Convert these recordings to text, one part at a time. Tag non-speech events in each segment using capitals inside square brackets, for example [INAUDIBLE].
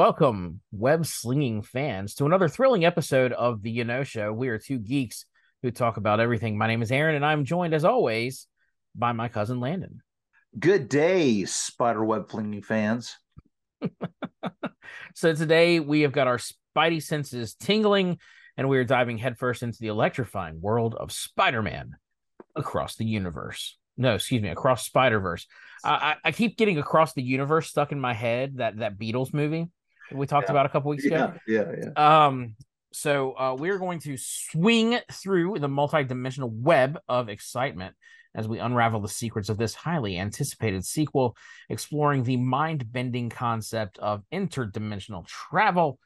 Welcome, web slinging fans, to another thrilling episode of the Y'Know Show. We are two geeks who talk about everything. My name is Aaron, and I'm joined, as always, by my cousin Landon. Good day, spider web flinging fans. [LAUGHS] so today we have got our spidey senses tingling, and we are diving headfirst into the electrifying world of Spider-Man across the universe. No, excuse me, across Spider Verse. I, I keep getting across the universe stuck in my head. That that Beatles movie we talked Yeah. about a couple weeks ago. Yeah, yeah, yeah. Um, so uh, we're going to swing through the multi-dimensional web of excitement as we unravel the secrets of this highly anticipated sequel, exploring the mind-bending concept of interdimensional travel,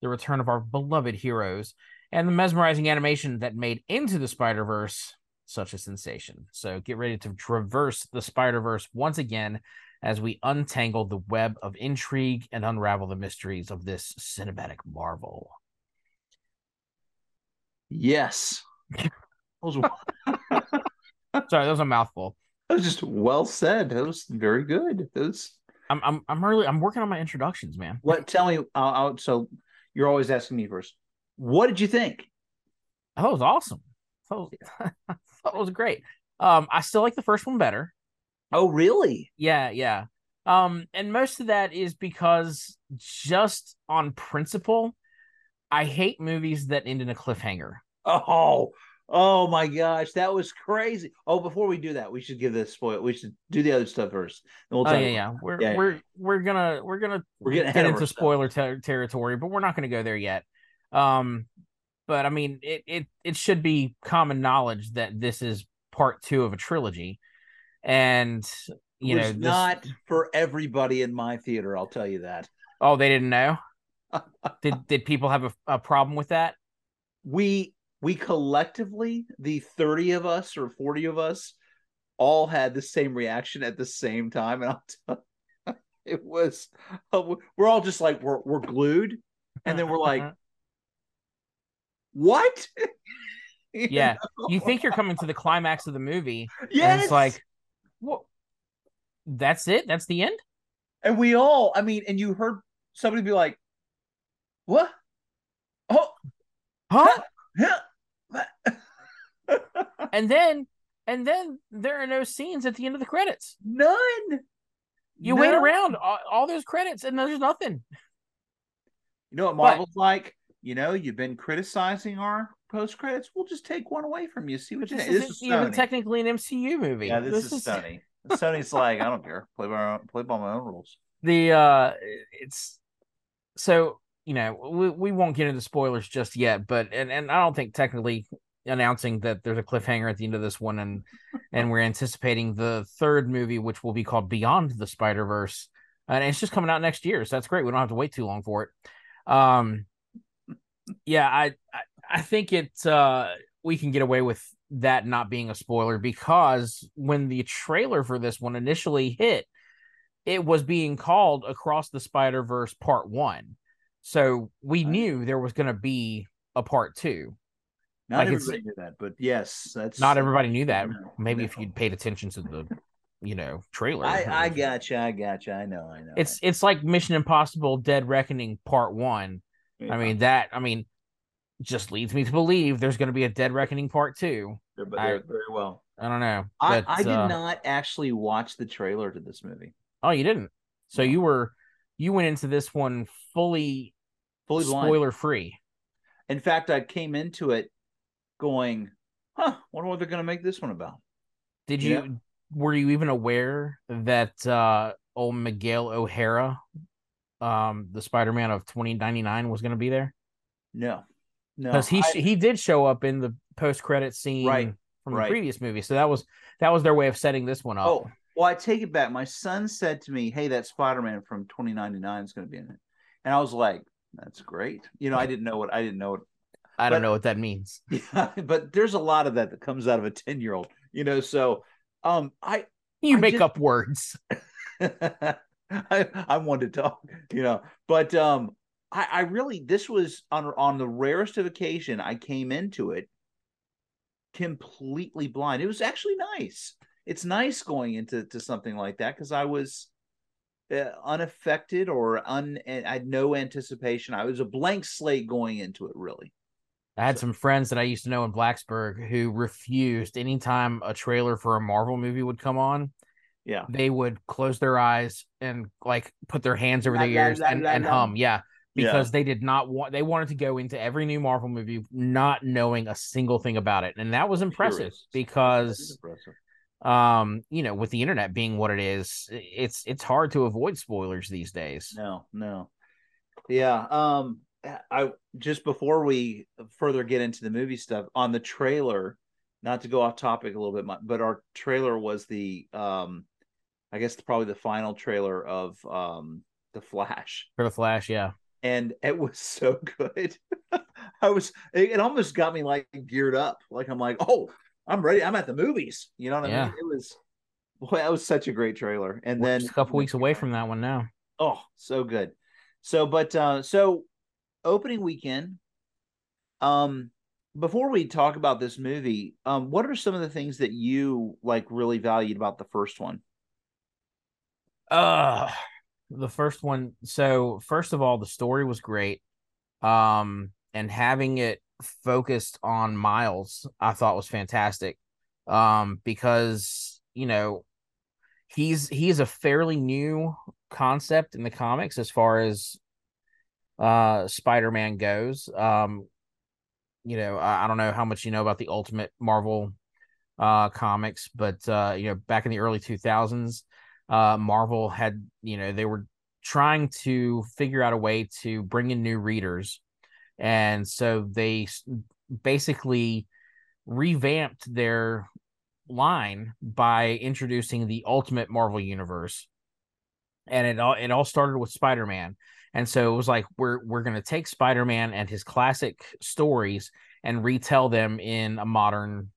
the return of our beloved heroes, and the mesmerizing animation that made Into the Spider-Verse such a sensation. So get ready to traverse the Spider-Verse once again as we untangle the web of intrigue and unravel the mysteries of this cinematic marvel. Yes. [LAUGHS] Was, Sorry, that was a mouthful. That was just well said. That was very good. That was I'm I'm I'm really I'm working on my introductions, man. what tell me I'll, I'll, so you're always asking me first. What did you think? That was awesome. That was, [LAUGHS] that was great. Um, I still like the first one better. Oh, really? Yeah, yeah. Um, and most of that is because just on principle, I hate movies that end in a cliffhanger. Oh, oh my gosh, that was crazy. Oh, before we do that, we should give this spoil. We should do the other stuff first. Then we'll oh, yeah, yeah. We're, Yeah, we're we're gonna we're gonna We're getting get into spoiler ter- territory, but we're not gonna go there yet. Um, but I mean, it it it should be common knowledge that this is part two of a trilogy, and you know, this- not for everybody in my theater. I'll tell you that. oh, they didn't know. [LAUGHS] did did people have a, a problem with that? we we collectively the 30 of us or 40 of us all had the same reaction at the same time and I'll tell you, [LAUGHS] it was uh, we're all just like we're we're glued and then we're like [LAUGHS] what You Yeah. know? you think you're coming to the climax of the movie, and it's like, what? That's it. That's the end. and we all I mean and you heard somebody be like what oh Huh? [LAUGHS] [LAUGHS] and then and then there are no scenes at the end of the credits. none You wait around all, all those credits and there's nothing. You know what But- Marvel's like? You know, you've been criticizing our post credits. We'll just take one away from you. See what But you this think. This isn't even Sony. technically an MCU movie. yeah, this, is, Sony. Sony's like, I don't care. Play by my own, play by my own rules. The uh it's so you know, we, we won't get into spoilers just yet, but and, and I don't think technically announcing that there's a cliffhanger at the end of this one and and we're anticipating the third movie which will be called Beyond the Spider-Verse. And it's just coming out next year, so that's great. We don't have to wait too long for it. Um yeah, I I, I think it uh we can get away with that not being a spoiler because when the trailer for this one initially hit, it was being called Across the Spider Verse Part One, so we knew there was going to be a part two. Not Like, everybody knew that, but yes, that's Not everybody knew that. No, Maybe no. if you'd paid attention to the, you know, trailer. I, I [LAUGHS] gotcha. I gotcha. I know. I know. It's it's like Mission Impossible: Dead Reckoning Part One. Yeah. I mean that. I mean, just leads me to believe there's going to be a Dead Reckoning Part Two. They're- but I- they're very well. I don't know. I, but, I did uh, not actually watch the trailer to this movie. Oh, you didn't. So No. you were you went into this one fully Fully blind. spoiler free. In fact, I came into it going, "Huh? Wonder what they're going to make this one about." Did you Yeah. were you even aware that uh old Miguel O'Hara, um, the Spider Man of twenty ninety nine, was going to be there? No, no, Because he I- he did show up in the post credit scene Right, from right. the previous movie, so that was that was their way of setting this one up. Oh, well, I take it back. My son said to me, "Hey, that Spider Man from 2099 is going to be in it," and I was like, "That's great." You know, I didn't know what I didn't know what. I don't but- know what that means. [LAUGHS] Yeah, but there's a lot of that that comes out of a 10 year old. You know, so um, I You I make just- up words. [LAUGHS] I, I'm to talk, you know, but um, I, I really this was on on the rarest of occasion I came into it completely blind. It was actually nice. It's nice going into to something like that because I was uh, unaffected or un I had no anticipation. I was a blank slate going into it really. I had some friends that I used to know in Blacksburg who refused anytime a trailer for a Marvel movie would come on. Yeah. They would close their eyes and like put their hands over La, their la, ears la, and, and hum. Yeah. Because Yeah. they did not want they wanted to go into every new Marvel movie not knowing a single thing about it. And that was impressive. Because impressive. um, you know, with the internet being what it is, it's it's hard to avoid spoilers these days. No, no. Yeah. Um I just before we further get into the movie stuff on the trailer, not to go off topic a little bit, but our trailer was the um I guess probably the final trailer of um The Flash. For the Flash, yeah. And it was so good. [LAUGHS] I was it, almost got me like geared up. Like I'm like, oh, I'm ready. I'm at the movies. You know what I Yeah. mean? It was boy, that was such a great trailer. And We're then a couple weeks away from that one now. Oh, so good. So, but uh so opening weekend. Um, before we talk about this movie, um, what are some of the things that you like really valued about the first one? Uh the first one. So first of all, the story was great. Um, and having it focused on Miles, I thought was fantastic. Um, because you know he's he's a fairly new concept in the comics as far as uh Spider-Man goes. Um, you know, I, I don't know how much you know about the Ultimate Marvel uh comics, but uh, you know, back in the early 2000s, uh Marvel had, you know, they were trying to figure out a way to bring in new readers. And so they basically revamped their line by introducing the Ultimate Marvel Universe. And it all it all started with Spider-Man. And so it was like we're we're going to take Spider-Man and his classic stories and retell them in a modern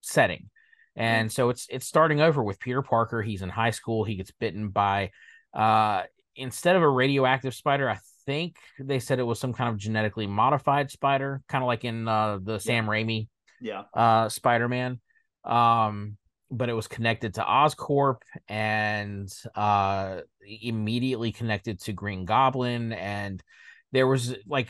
setting. And so it's it's starting over with Peter Parker. He's in high school. He gets bitten by uh instead of a radioactive spider, I think they said it was some kind of genetically modified spider, kind of like in uh the Sam Raimi Yeah. uh Spider-Man. Um but it was connected to Oscorp and uh immediately connected to Green Goblin and there was like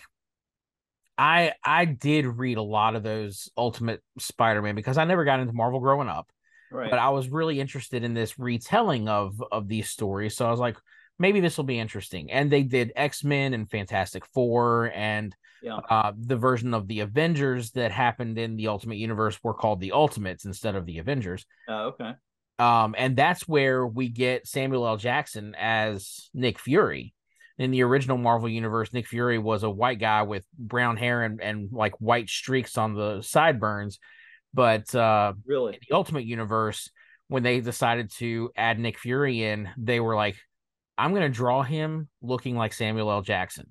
I I did read a lot of those Ultimate Spider-Man because I never got into Marvel growing up, Right. but I was really interested in this retelling of of these stories. So I was like, maybe this will be interesting. And they did X-Men and Fantastic Four and yeah. uh, the version of the Avengers that happened in the Ultimate Universe were called the Ultimates instead of the Avengers. Oh, okay. Um, and that's where we get Samuel L. Jackson as Nick Fury. In the original Marvel universe, Nick Fury was a white guy with brown hair and, and like white streaks on the sideburns. But uh, Really? in the Ultimate Universe, when they decided to add Nick Fury in, they were like, I'm going to draw him looking like Samuel L. Jackson.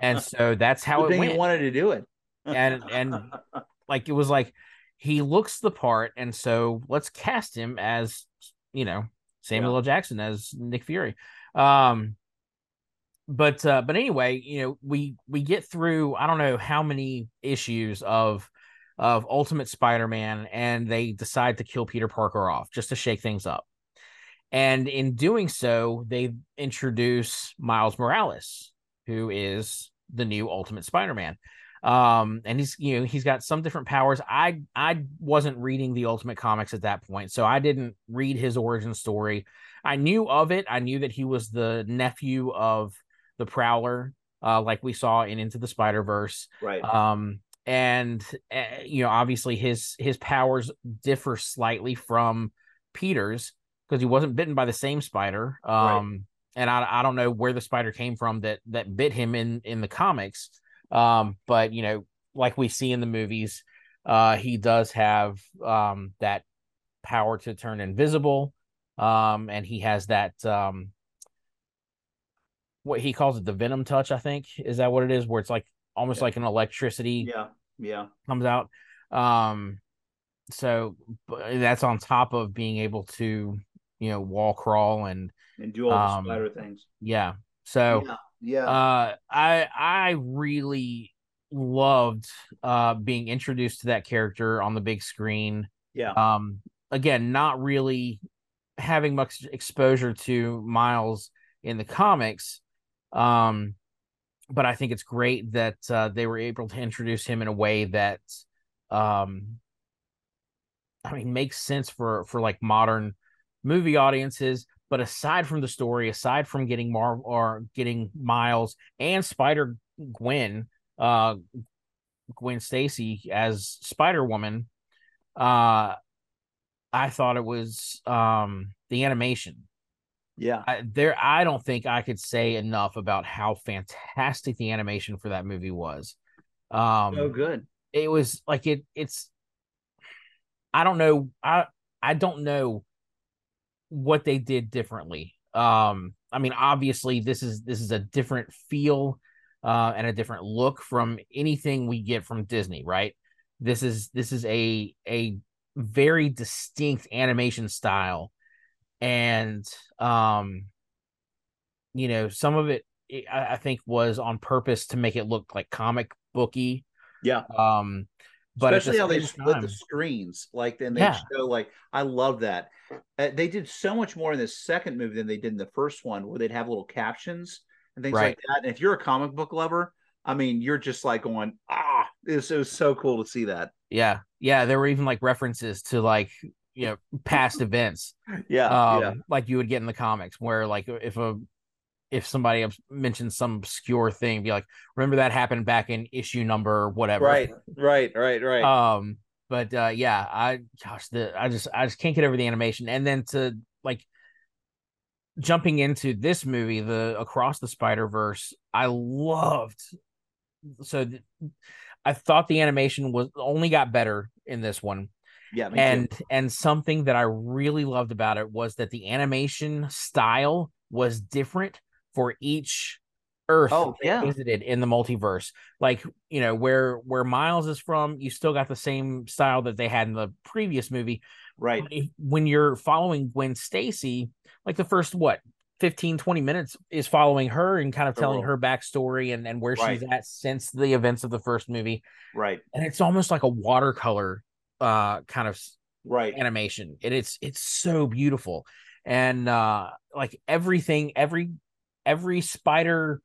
And so that's how [LAUGHS] Good it went you wanted to do it. And- and- like it was like he looks the part and so let's cast him as you know Samuel Yeah. L. Jackson as Nick Fury um but uh but anyway you know we we get through I don't know how many issues of of Ultimate Spider-Man and they decide to kill Peter Parker off just to shake things up. And in doing so they introduce Miles Morales who is the new Ultimate Spider-Man. Um and he's you know he's got some different powers. I i wasn't reading the ultimate comics at that point so i didn't read his origin story. I knew of it. I knew that he was the nephew of the prowler uh like we saw in into the spider verse right. um and uh, you know obviously his his powers differ slightly from peter's because he wasn't bitten by the same spider. Um and I, I don't know where the spider came from that that bit him in in the comics. Um but you know like we see in the movies uh he does have um that power to turn invisible. Um and he has that um what he calls it the venom touch i think is that what it is where it's like almost Yeah. like an electricity yeah. Yeah. comes out um so but that's on top of being able to you know wall crawl and And do all the Um, spider things. yeah so yeah. Yeah. uh i i really loved uh being introduced to that character on the big screen yeah. um again not really having much exposure to Miles in the comics. Um, but I think it's great that uh, they were able to introduce him in a way that, um, I mean, makes sense for for like modern movie audiences. But aside from the story, aside from getting Mar or getting Miles and Spider Gwen, uh, Gwen Stacy as Spider Woman, uh, I thought it was um the animation. Yeah, I, there. I don't think I could say enough about how fantastic the animation for that movie was. Um, oh, good. It was like it. It's. I don't know. I I don't know what they did differently. Um, I mean, obviously, this is this is a different feel uh, and a different look from anything we get from Disney, right? This is this is a a very distinct animation style and um you know some of it I, think was on purpose to make it look like comic booky yeah. um but especially how they split time, the screens like then they yeah. show like i love that. Uh, they did so much more in the second movie than they did in the first one where they'd have little captions and things right. like that and if you're a comic book lover i mean you're just like going ah! It was, it was so cool to see that. Yeah. Yeah there were even like references to like you know [LAUGHS] past events yeah, um, yeah. like you would get in the comics where like if a if somebody mentions some obscure thing be like remember that happened back in issue number whatever? Right right right right. Um but uh yeah i gosh the i just i just can't get over the animation. And then to like jumping into this movie the across the spider verse i loved so th- i thought the animation was only got better in this one yeah, and too. and something that I really loved about it was that the animation style was different for each Earth oh, yeah. visited in the multiverse. Like you know where where Miles is from, you still got the same style that they had in the previous movie. Right. When you're following Gwen Stacy, like the first what 15 20 minutes is following her and kind of telling her backstory and, and where right. she's at since the events of the first movie right and it's almost like a watercolor uh kind of right. animation. And it's it's so beautiful. And uh like everything every every spider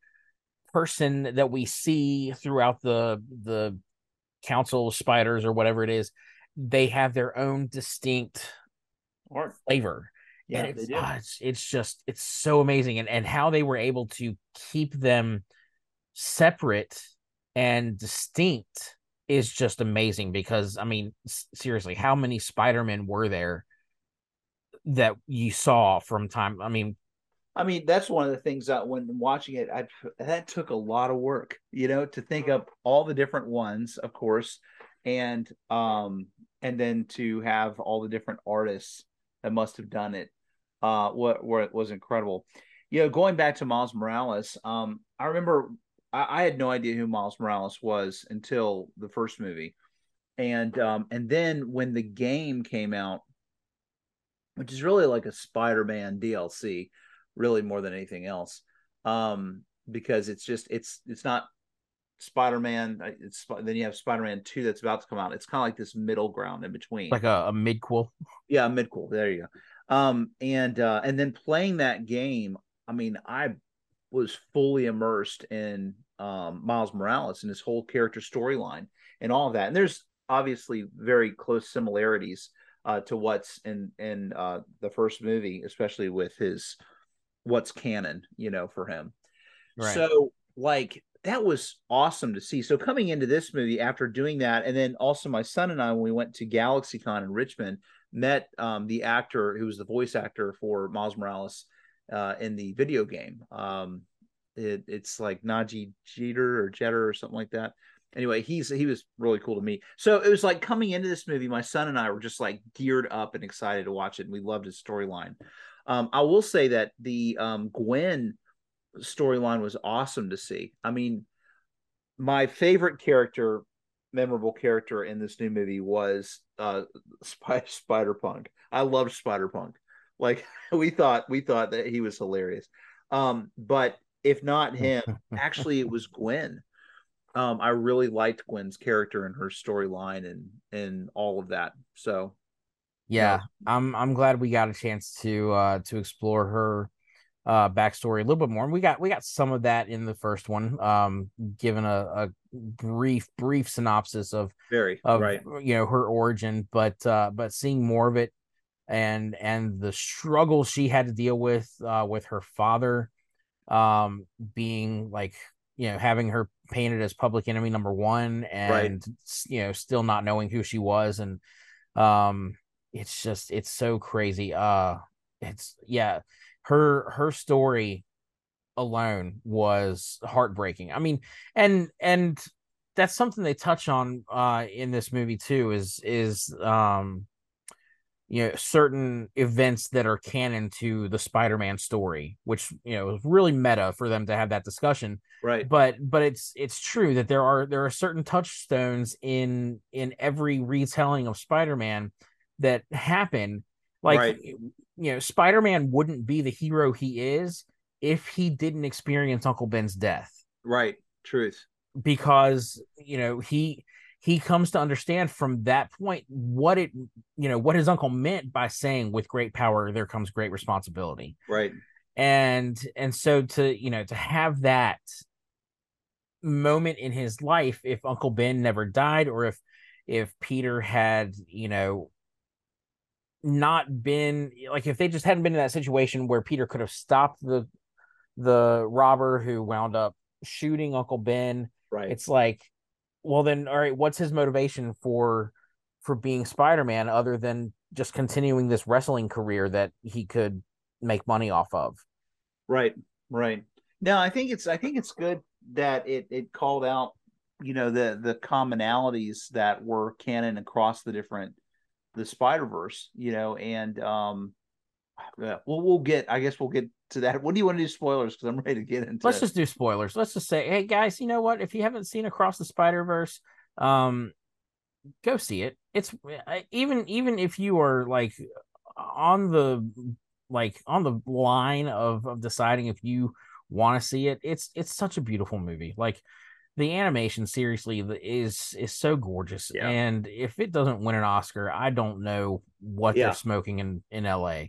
person that we see throughout the the council spiders or whatever it is they have their own distinct Art. flavor. Yeah, it's, uh, it's, it's just it's so amazing. And and how they were able to keep them separate and distinct is just amazing because I mean, seriously, how many Spider-Men were there that you saw from time? I mean, I mean, that's one of the things that when watching it, I that took a lot of work, you know, to think up all the different ones, of course, and um, and then to have all the different artists that must have done it, uh, what what was incredible. You know, going back to Miles Morales, um, I remember I, I, had no idea who Miles Morales was until the first movie, and um, and then when the game came out, which is really like a Spider-Man DLC, really more than anything else, um, because it's just it's it's not Spider-Man. It's then you have Spider-Man Two that's about to come out. It's kind of like this middle ground in between, like a, a midquel. Yeah, a midquel. There you go. Um, and uh, and then playing that game, I mean, I was fully immersed in um, Miles Morales and his whole character storyline and all of that. And there's obviously very close similarities uh, to what's in in uh, the first movie, especially with his what's canon, you know, for him. Right. So like that was awesome to see. So coming into this movie after doing that, and then also my son and I, when we went to GalaxyCon in Richmond, met um, the actor who was the voice actor for Miles Morales uh, in the video game. Um, it, it's like Nadji Jeter or Jeter or something like that. Anyway, he's he was really cool to me. So it was like coming into this movie, my son and I were just like geared up and excited to watch it, and we loved his storyline. Um, I will say that the um, Gwen storyline was awesome to see. I mean, my favorite character, memorable character in this new movie was uh, Spider Punk. I loved Spider Punk. Like [LAUGHS] we thought, we thought that he was hilarious. Um, but if not him, [LAUGHS] actually it was Gwen. Um, I really liked Gwen's character and her storyline and and all of that. So Yeah, I'm I'm glad we got a chance to uh to explore her uh backstory a little bit more. And we got we got some of that in the first one, um, given a, a brief brief synopsis of very of right. you know her origin, but uh but seeing more of it and and the struggle she had to deal with uh with her father um being like you know having her painted as public enemy number one and Right. you know still not knowing who she was. And um it's just it's so crazy. Uh it's yeah her her story alone was heartbreaking. I mean and and that's something they touch on uh in this movie too is is um you know certain events that are canon to the spider-man story which you know is really meta for them to have that discussion Right. but but it's it's true that there are there are certain touchstones in in every retelling of spider-man that happen like Right. you know spider-man wouldn't be the hero he is if he didn't experience uncle ben's death Right. Truth. because you know he he comes to understand from that point what it you know what his uncle meant by saying with great power there comes great responsibility Right. and and so to you know to have that moment in his life if uncle ben never died or if if peter had you know not been like if they just hadn't been in that situation where peter could have stopped the the robber who wound up shooting uncle ben Right. it's like well then all right what's his motivation for for being spider-man other than just continuing this wrestling career that he could make money off of Right, right. No, I think it's I think it's good that it it called out, you know, the the commonalities that were canon across the different the Spider Verse, you know, and um, yeah, we'll we'll get I guess we'll get to that. What do you want to do spoilers? Because I'm ready to get into. let's just do spoilers let's just say hey guys you know what if you haven't seen across the spider-verse um go see it it's even even if you are like on the like on the line of of deciding if you want to see it it's it's such a beautiful movie like the animation seriously is is so gorgeous Yeah. and if it doesn't win an oscar i don't know what Yeah. they're smoking in in la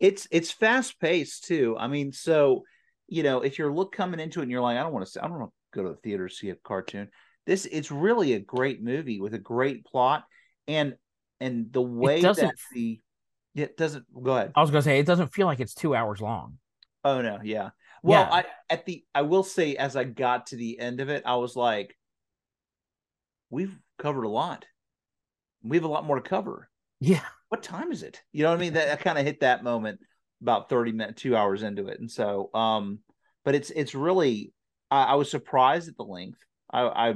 it's it's fast paced too. I mean, so you know, if you're look coming into it and you're like, I don't want to, I don't want to go to the theater to see a cartoon. This it's really a great movie with a great plot and and the way that doesn't- the it doesn't go ahead. i was gonna say it doesn't feel like it's two hours long Oh no, yeah. Well, Yeah. I at the I will say as I got to the end of it, I was like, we've covered a lot. We have a lot more to cover. yeah what time is it? You know what I mean? That, that kind of hit that moment about 30 minutes, two hours into it. And so, um, but it's, it's really, I, I was surprised at the length. I, I,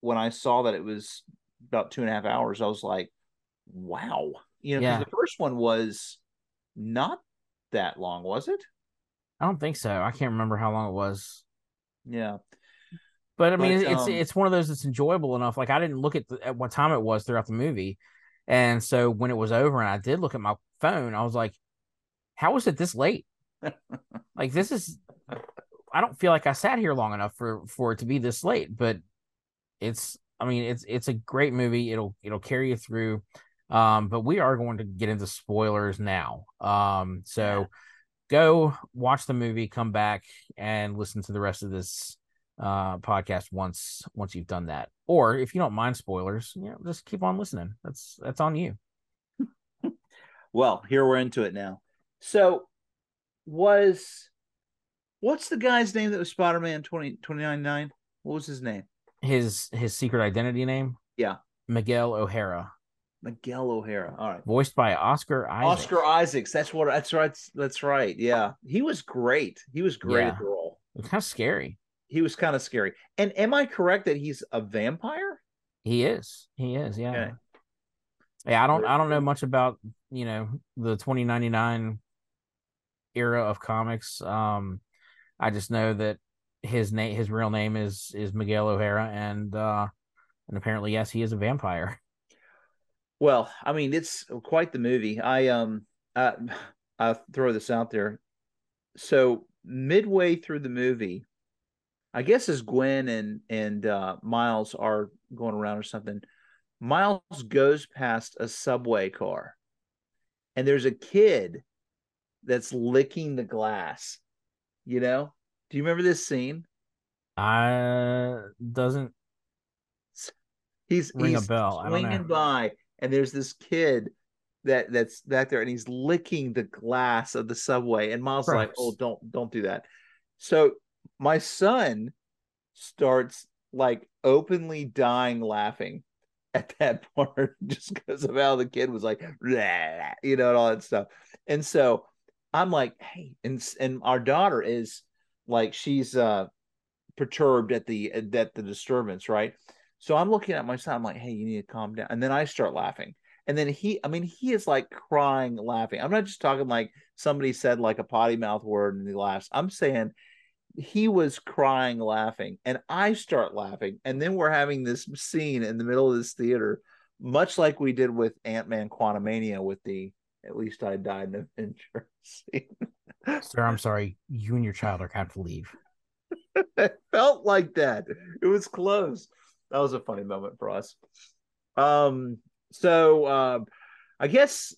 when I saw that it was about two and a half hours, I was like, wow. You know, because Yeah. the first one was not that long, was it? I don't think so. I can't remember how long it was. Yeah. But I mean, But, it's um, it's one of those that's enjoyable enough. Like I didn't look at, the, at what time it was throughout the movie, and so when it was over and I did look at my phone, I was like, "How was it this late? [LAUGHS] like this is." I don't feel like I sat here long enough for for it to be this late, but it's. I mean, it's it's a great movie. It'll it'll carry you through. Um, but we are going to get into spoilers now. Um, so go watch the movie, come back and listen to the rest of this uh podcast once once you've done that. Or if you don't mind spoilers, you know, just keep on listening. That's that's on you. [LAUGHS] Well, here we're into it now. So, was what's the guy's name that was Spider Man 20, 299? What was his name? His his secret identity name? Yeah. Miguel O'Hara, Miguel O'Hara. All right. voiced by Oscar Isaac. Oscar Isaacs. That's what. That's right. That's right. Yeah, he was great. He was great Yeah. at the role. It's kind of scary. He was kind of scary. And am I correct that he's a vampire? He is. He is, yeah. Okay. Yeah, I don't I don't know much about, you know, the 2099 era of comics. Um I just know that his name his real name is is Miguel O'Hara and uh and apparently yes, he is a vampire. Well, I mean, it's quite the movie. I um, I, [SIGHS] I'll throw this out there. So midway through the movie, I guess as Gwen and and uh, Miles are going around or something, Miles goes past a subway car, and there's a kid that's licking the glass. You know? Do you remember this scene? I doesn't He's ring he's a bell. I don't swinging know. by, and there's this kid that that's back there, and he's licking the glass of the subway. And Miles is like, "Oh, don't don't do that." So my son starts like openly dying laughing at that [LAUGHS] part just because of how the kid was like, you know, and all that stuff. And so I'm like, hey, and and our daughter is like, she's uh perturbed at the at the disturbance, right? So I'm looking at my son. I'm like, hey, you need to calm down. And then I start laughing. And then he, I mean, he is like crying, laughing. I'm not just talking like somebody said like a potty mouth word and he laughs. I'm saying he was crying, laughing, and I start laughing. And then we're having this scene in the middle of this theater, much like we did with Ant Man Quantumania with the at least I died in Avenger [LAUGHS] scene. Sir, I'm sorry. You and your child are going to leave. it [LAUGHS] felt like that. It was close. That was a funny moment for us. Um, so um, I guess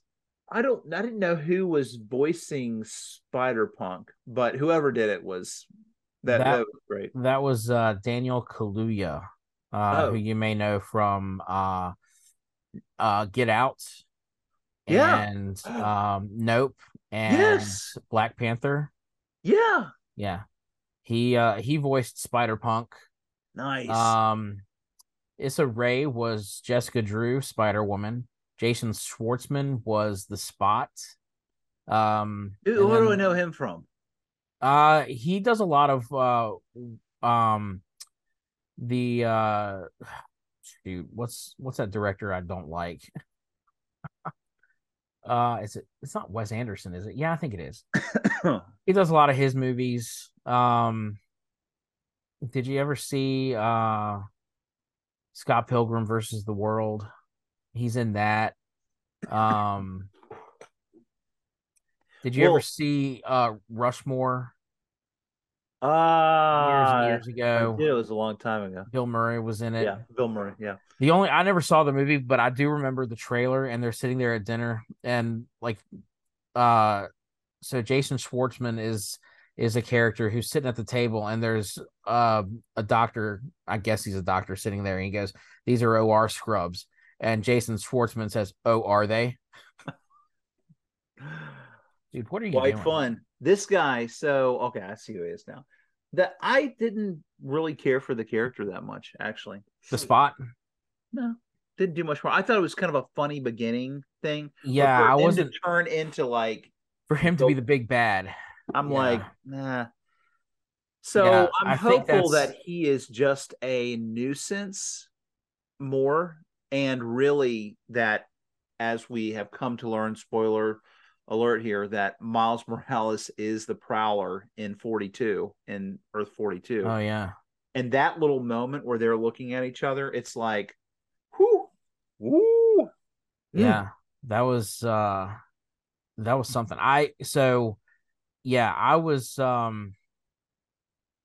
I don't I didn't know who was voicing Spider Punk, but whoever did it was that, that, That- was great. That was uh Daniel Kaluuya, uh, Oh. who you may know from uh uh Get Out. Yeah. And [GASPS] um Nope and Yes. Black Panther. Yeah. Yeah. He uh he voiced Spider Punk. Nice. Um Issa Rae was Jessica Drew, Spider Woman. Jason Schwartzman was the Spot. Um who, where do I know him from? Uh he does a lot of uh um the uh shoot, what's what's that director I don't like? [LAUGHS] uh is it it's not Wes Anderson, is it? Yeah, I think it is. [COUGHS] He does a lot of his movies. Um did you ever see uh Scott Pilgrim versus the World? He's in that. Um Did you Well- ever see uh Rushmore years Ah, and years ago? it was a long time ago. Bill Murray was in it. Yeah, Bill Murray. Yeah. The only I never saw the movie, but I do remember the trailer and they're sitting there at dinner and like uh so Jason Schwartzman is is a character who's sitting at the table and there's uh a doctor, I guess he's a doctor sitting there and he goes, These are OR scrubs. And Jason Schwartzman says, Oh, are they? [SIGHS] Dude, what are you quite doing? fun. This guy, so okay, I see who he is now. That I didn't really care for the character that much, actually. The spot? No, didn't do much more. I thought it was kind of a funny beginning thing. Yeah, I him to wasn't turn into like for him to be the big bad. I'm Yeah. like nah. So Yeah, I'm I hopeful that he is just a nuisance more, and really that as we have come to learn, spoiler alert here, that Miles Morales is the Prowler in 42 in Earth 42, Oh yeah. and that little moment where they're looking at each other, it's like, whoo, woo, Mm. yeah that was uh that was something i so yeah i was um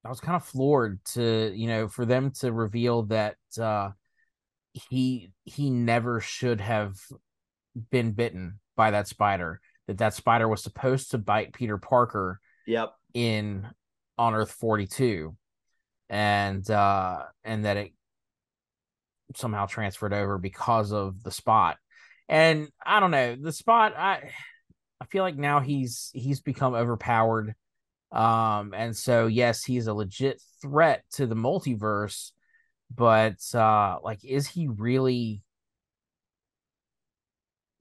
i was kind of floored to you know for them to reveal that uh he he never should have been bitten by that spider that that spider was supposed to bite peter parker Yep. in on earth 42 and uh and that it somehow transferred over because of the spot. And i don't know the spot i i feel like now he's he's become overpowered. Um and so yes he's a legit threat to the multiverse but uh like is he really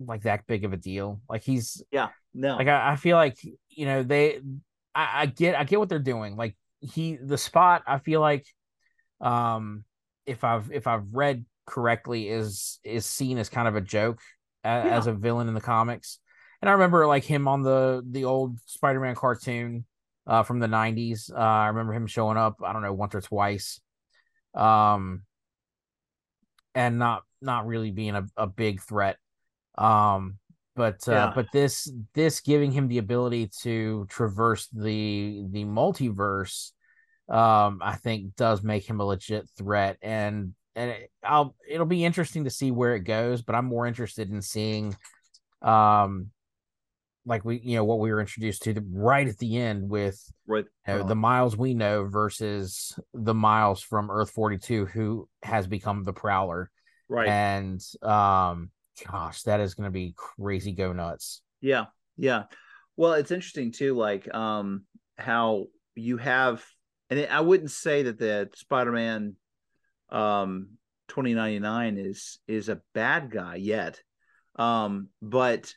like that big of a deal like he's yeah No. like I, I feel like you know they I, I get I get what they're doing. Like he the spot I feel like um if I've if I've read correctly is is seen as kind of a joke a, Yeah. as a villain in the comics. And I remember like him on the the old Spider-Man cartoon uh from the 90s. Uh I remember him showing up, I don't know, once or twice. Um and not not really being a, a big threat. Um but uh Yeah. but this this giving him the ability to traverse the the multiverse um i think does make him a legit threat and and it, i'll it'll be interesting to see where it goes but i'm more interested in seeing um like we you know what we were introduced to the, right at the end with right you know, uh, the miles we know versus the miles from earth 42 who has become the prowler. Right. And um gosh that is going to be crazy go nuts. Yeah yeah. Well it's interesting too like um how you have and i wouldn't say that the spider-man um 2099 is is a bad guy yet. Um but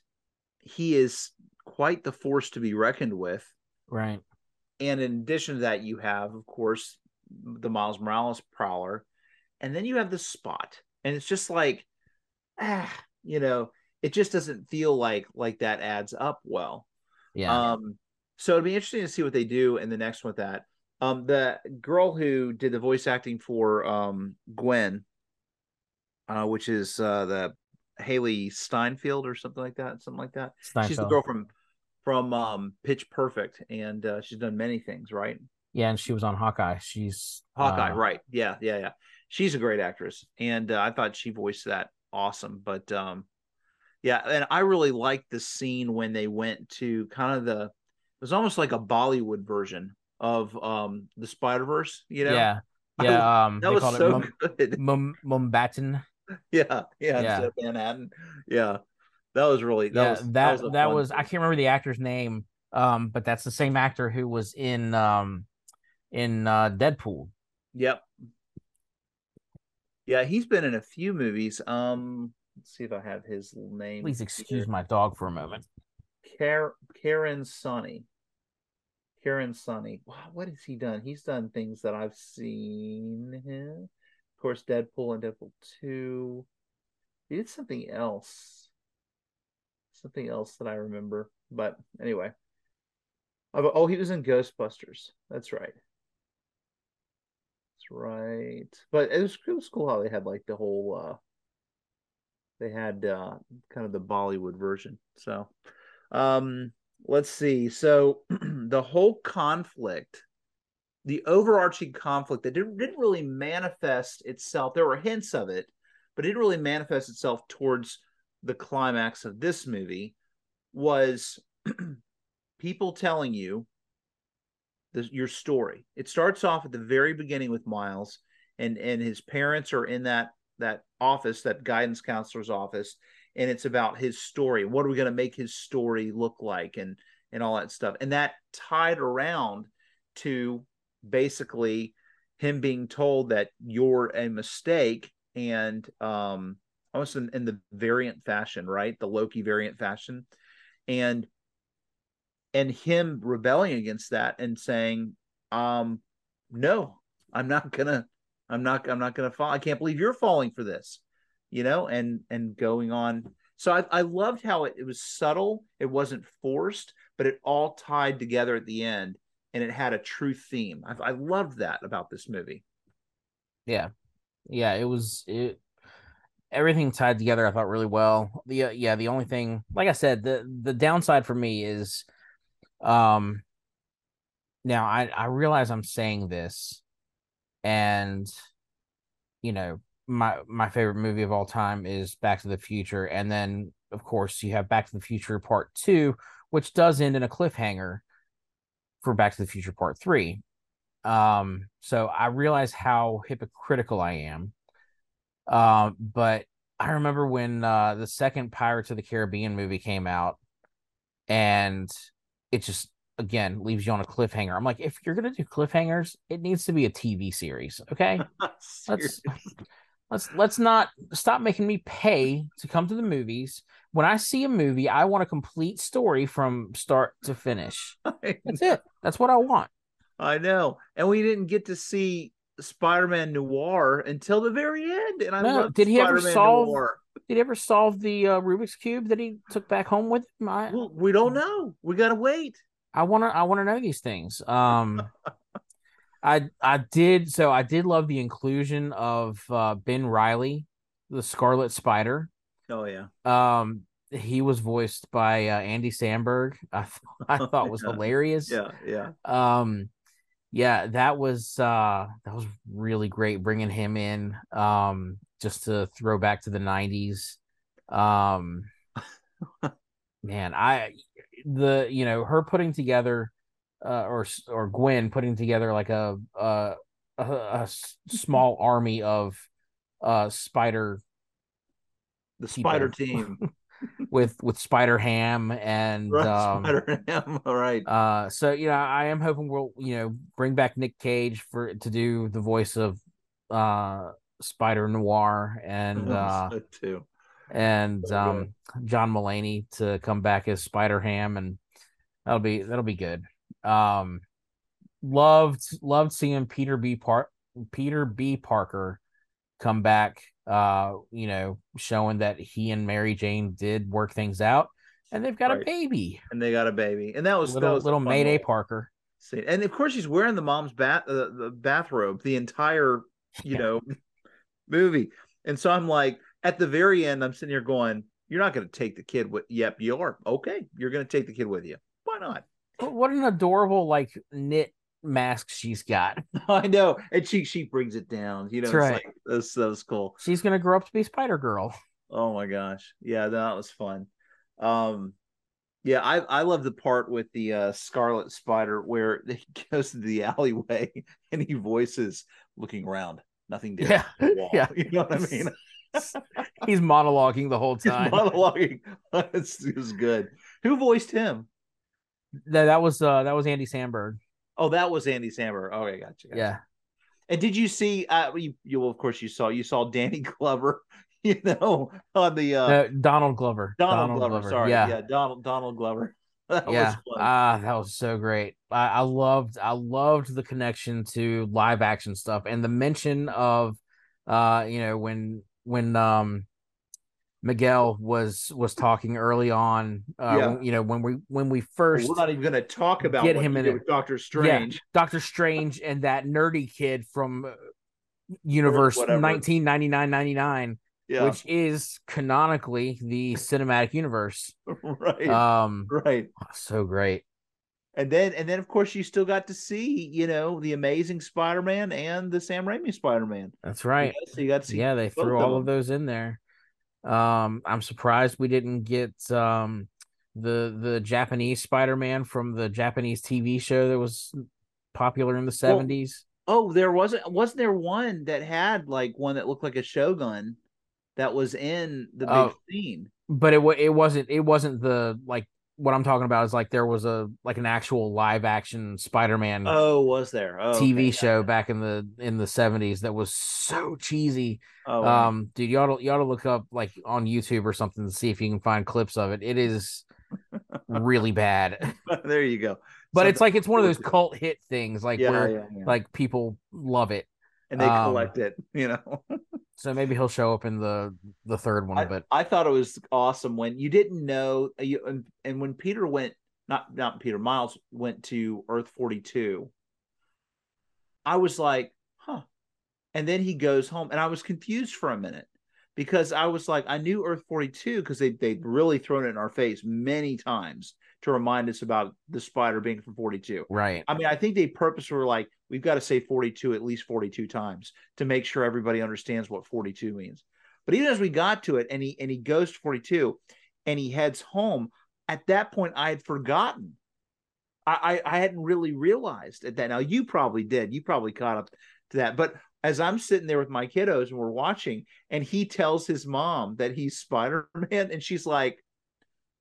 he is quite the force to be reckoned with. Right. And in addition to that you have of course the miles morales prowler. And then you have the spot. And it's just like ah you know it just doesn't feel like like that adds up well. Yeah. Um so it'd be interesting to see what they do in the next one with that. Um the girl who did the voice acting for um gwen uh which is uh the Hailee Steinfeld or something like that something like that. Steinfeld. she's the girl from from um pitch perfect and uh she's done many things right? Yeah and she was on hawkeye. She's hawkeye uh, right. Yeah yeah yeah. She's a great actress and uh, i thought she voiced that awesome but um yeah and i really liked the scene when they went to kind of the it was almost like a bollywood version of um the spider verse you know? Yeah. [LAUGHS] I- yeah um that was so it Mum- [LAUGHS] good. Mum- Mumbattan. [LAUGHS] yeah yeah, Yeah. manhattan yeah that was really that yeah was that a that was, i can't remember the actor's name um but that's the same actor who was in um in uh deadpool Yep. Yeah, he's been in a few movies. Um, let's see if I have his name. please excuse here. my dog for a moment Car- Karan Soni. Karan Soni. Wow, what has he done? He's done things that I've seen him. Of course, Deadpool and Deadpool 2. He did something else. Something else that I remember. But anyway. Oh, he was in Ghostbusters. That's right. That's right. But it was, it was cool how they had like the whole uh they had uh kind of the Bollywood version. So um let's see. So [CLEARS THROAT] the whole conflict, the overarching conflict that didn't, didn't really manifest itself. There were hints of it, but it didn't really manifest itself towards the climax of this movie was [CLEARS THROAT] people telling you the, your story. It starts off at the very beginning with Miles and and his parents are in that that office, that guidance counselor's office, and it's about his story. What are we going to make his story look like, and and all that stuff. And that tied around to basically him being told that you're a mistake, and um, almost in, in the variant fashion, right? The Loki variant fashion, and and him rebelling against that and saying, um, no, I'm not gonna I'm not I'm not gonna fall. I can't believe you're falling for this, you know, and and going on. So I, I loved how it, it was subtle, it wasn't forced, but it all tied together at the end and it had a true theme. I, I loved that about this movie. Yeah, yeah, it was it. Everything tied together, I thought really well. The uh, yeah, the only thing, like I said, the the downside for me is, um, now I I realize I'm saying this, and you know my my favorite movie of all time is Back to the Future, and then of course you have Back to the Future Part Two, which does end in a cliffhanger for Back to the Future Part Three. Um, so I realize how hypocritical I am. Um, but I remember when uh the second Pirates of the Caribbean movie came out, and it just again leaves you on a cliffhanger. I'm like, if you're gonna do cliffhangers, it needs to be a TV series, okay? [LAUGHS] let's let's let's not stop making me pay to come to the movies. When I see a movie, I want a complete story from start to finish. [LAUGHS] That's it. That's what I want. I know. And we didn't get to see Spider-Man Noir until the very end. And I No, did he ever Spider-Man solve- Noir. Did he ever solve the uh, Rubik's cube that he took back home with him? I, Well, we don't know. We gotta wait. I want to I want to know these things. Um [LAUGHS] I I did so I did love the inclusion of uh Ben Reilly, the Scarlet Spider. Oh yeah. Um he was voiced by uh, Andy Samberg. I [LAUGHS] th- I thought [LAUGHS] was Yeah. hilarious. Yeah, yeah. Um yeah, that was uh that was really great bringing him in um just to throw back to the 90s. Um [LAUGHS] man, I the you know her putting together uh, or or Gwen putting together like a a, a, a small [LAUGHS] army of uh spider the spider team. [LAUGHS] with with Spider Ham and right, [LAUGHS] um, spider ham all right. uh so you know I am hoping we'll you know bring back Nick Cage for to do the voice of uh Spider Noir and uh So too. and So um John Mulaney to come back as Spider Ham and that'll be that'll be good. Um loved loved seeing Peter B Park Peter B Parker come back uh you know showing that he and Mary Jane did work things out and they've got a baby. and they got a baby and that was that Little was a little Mayday little Parker. scene. and of course she's wearing the mom's bath uh, the bathrobe the entire you Yeah. know movie and so i'm like at the very end i'm sitting here going you're not going to take the kid with yep you are okay you're going to take the kid with you why not What an adorable like knit mask she's got. [LAUGHS] [LAUGHS] i know and she she brings it down you know That's it's right. like that's that was cool She's gonna grow up to be Spider Girl. Oh my gosh. Yeah, that was fun. Um yeah, I I love the part with the uh Scarlet Spider where [LAUGHS] he goes to the alleyway and he voices looking around. Nothing there. Yeah, yeah. You know what I mean? He's monologuing the whole He's time. monologuing. It's- it was good. Who voiced him? That, that was uh that was Andy Samberg. Oh, that was Andy Samberg. Okay, gotcha. gotcha. Yeah. And did you see uh you, you well, of course you saw you saw Danny [LAUGHS] Glover, you know, on the uh No, Donald Glover. Donald, Glover, sorry. Yeah. Yeah. Donald Donald Glover. [LAUGHS] That yeah. Ah, that was so great. I, I loved I loved the connection to live action stuff and the mention of uh, you know, when when um Miguel was was talking early on, uh, Yeah. when- you know, when we when we first We're not even going to talk about get him in it. with Doctor Strange. Doctor Strange and that nerdy kid from uh, Universe whatever. 1999-99, Yeah, which is canonically the cinematic universe. [LAUGHS] right, Um, right. so great. And then, and then, of course, you still got to see, you know, the Amazing Spider-Man and the Sam Raimi Spider-Man. That's right. So you got to see. Yeah, they threw all of those in there. Um, I'm surprised we didn't get um the the Japanese Spider-Man from the Japanese TV show that was popular in the 70s. Oh, there wasn't wasn't there one that had like one that looked like a Shogun that was in the big Oh. scene. But it it wasn't it wasn't the like what I'm talking about is like there was a like an actual live action Spider-Man Oh, was there? Oh, TV okay. show back in the in the 70s that was so cheesy. Oh, wow. Um dude, you ought to you ought to look up like on YouTube or something to see if you can find clips of it. It is [LAUGHS] really bad. there you go. But Something it's like it's one of those cult hit things like yeah, where yeah, yeah. like people love it. And they um, collect it. [LAUGHS] You know. So maybe he'll show up in the the third one, I, but I thought it was awesome when you didn't know uh, you and, and when Peter went not not Peter Miles went to Earth 42 I was like huh and then he goes home and I was confused for a minute because I was like I knew Earth 42 because they they'd really thrown it in our face many times to remind us about the spider being from 42 right. I mean, I think they purposely were like, we've got to say 42 at least 42 times to make sure everybody understands what 42 means. But even as we got to it and he and he goes to 42 and he heads home, at that point I had forgotten. I, I, I hadn't really realized at that. Now you probably did. You probably caught up to that. But as I'm sitting there with my kiddos and we're watching, and he tells his mom that he's Spider-Man, and she's like,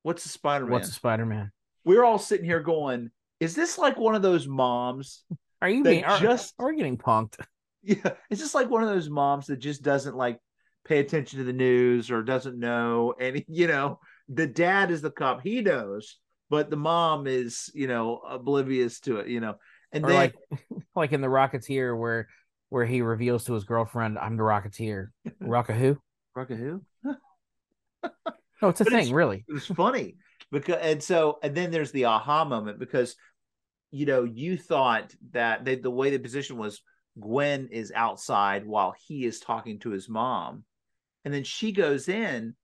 What's a Spider-Man? What's a Spider-Man? We're all sitting here going, Is this like one of those moms Are you being are, just are getting punked? [LAUGHS] yeah it's just like one of those moms that just doesn't like pay attention to the news or doesn't know and [LAUGHS] you know the dad is the cop he knows but the mom is you know oblivious to it you know and like [LAUGHS] like in the Rocketeer where where he reveals to his girlfriend, I'm the Rocketeer. Rocket who? Rocket who No, it's a But thing, it's- really. it was funny because and so and then there's the aha moment because you know you thought that they, the way the position was gwen is outside while he is talking to his mom and then she goes in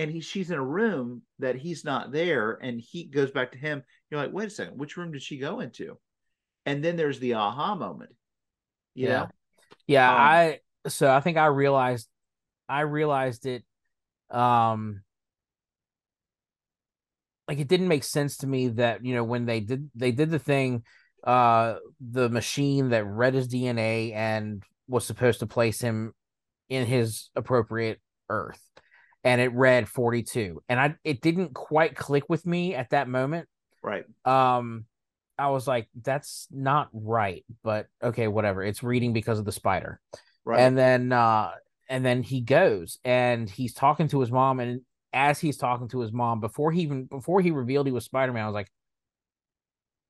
and he she's in a room that he's not there and he goes back to him you're like wait a second which room did she go into and then there's the aha moment you Yeah. know Yeah, Um, I so I think I realized I realized it um like it didn't make sense to me that you know when they did they did the thing uh the machine that read his dna and was supposed to place him in his appropriate earth and it read 42 and i it didn't quite click with me at that moment. Right. Um i was like that's not right but okay whatever. It's reading because of the spider. Right. And then uh and then he goes and he's talking to his mom and as he's talking to his mom before he even before he revealed he was spider-man i was like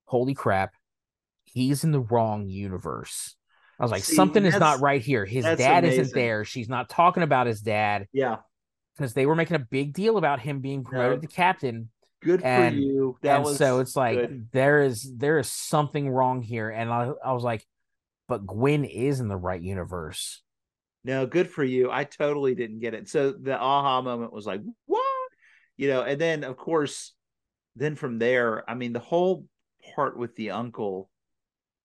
holy crap he's in the wrong universe. I was like See, something is not right here. His dad isn't there. She's not talking about his dad. Yeah. Because they were making a big deal about him being promoted to captain good for you. That and was so it's like good. there is there is something wrong here and I, I was like but gwen is in the right universe No, good for you. I totally didn't get it. So the aha moment was like, what? You know, and then of course, then from there, I mean, the whole part with the uncle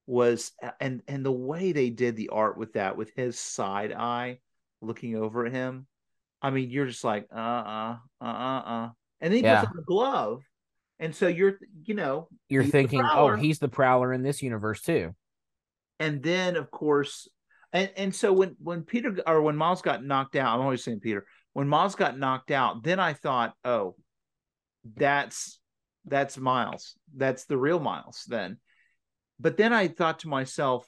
was and and the way they did the art with that, with his side eye looking over at him. I mean, you're just like, uh-uh, uh-uh-uh. And then he Yeah. puts on a glove. And so you're, you know, you're thinking oh he's the prowler in this universe too and then of course and and so when when peter or when miles got knocked out i'm always saying peter when miles got knocked out then i thought oh that's that's miles. That's the real miles then. But then i thought to myself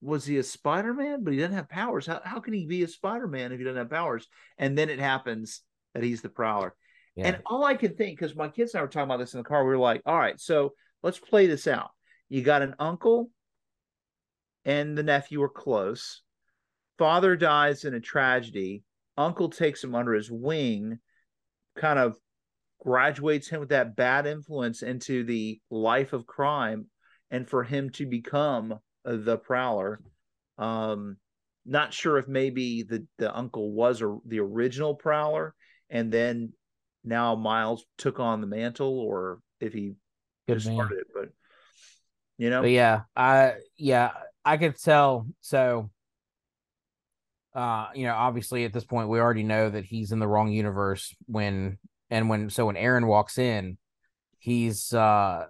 was he a spider-man? But he doesn't have powers. How, how can he be a spider-man if he doesn't have powers? And then it happens that he's the prowler. Yeah. And all I could think, because my kids and I were talking about this in the car, we were like, all right, so let's play this out. You got an uncle and the nephew are close. Father dies in a tragedy. Uncle takes him under his wing, kind of graduates him with that bad influence into the life of crime, and for him to become the prowler. Um, not sure if maybe the, the uncle was a, the original prowler and then now Miles took on the mantle, or if he good just man started it. But you know, but yeah i yeah i could tell so uh you know obviously at this point we already know that he's in the wrong universe when and when so when aaron walks in he's uh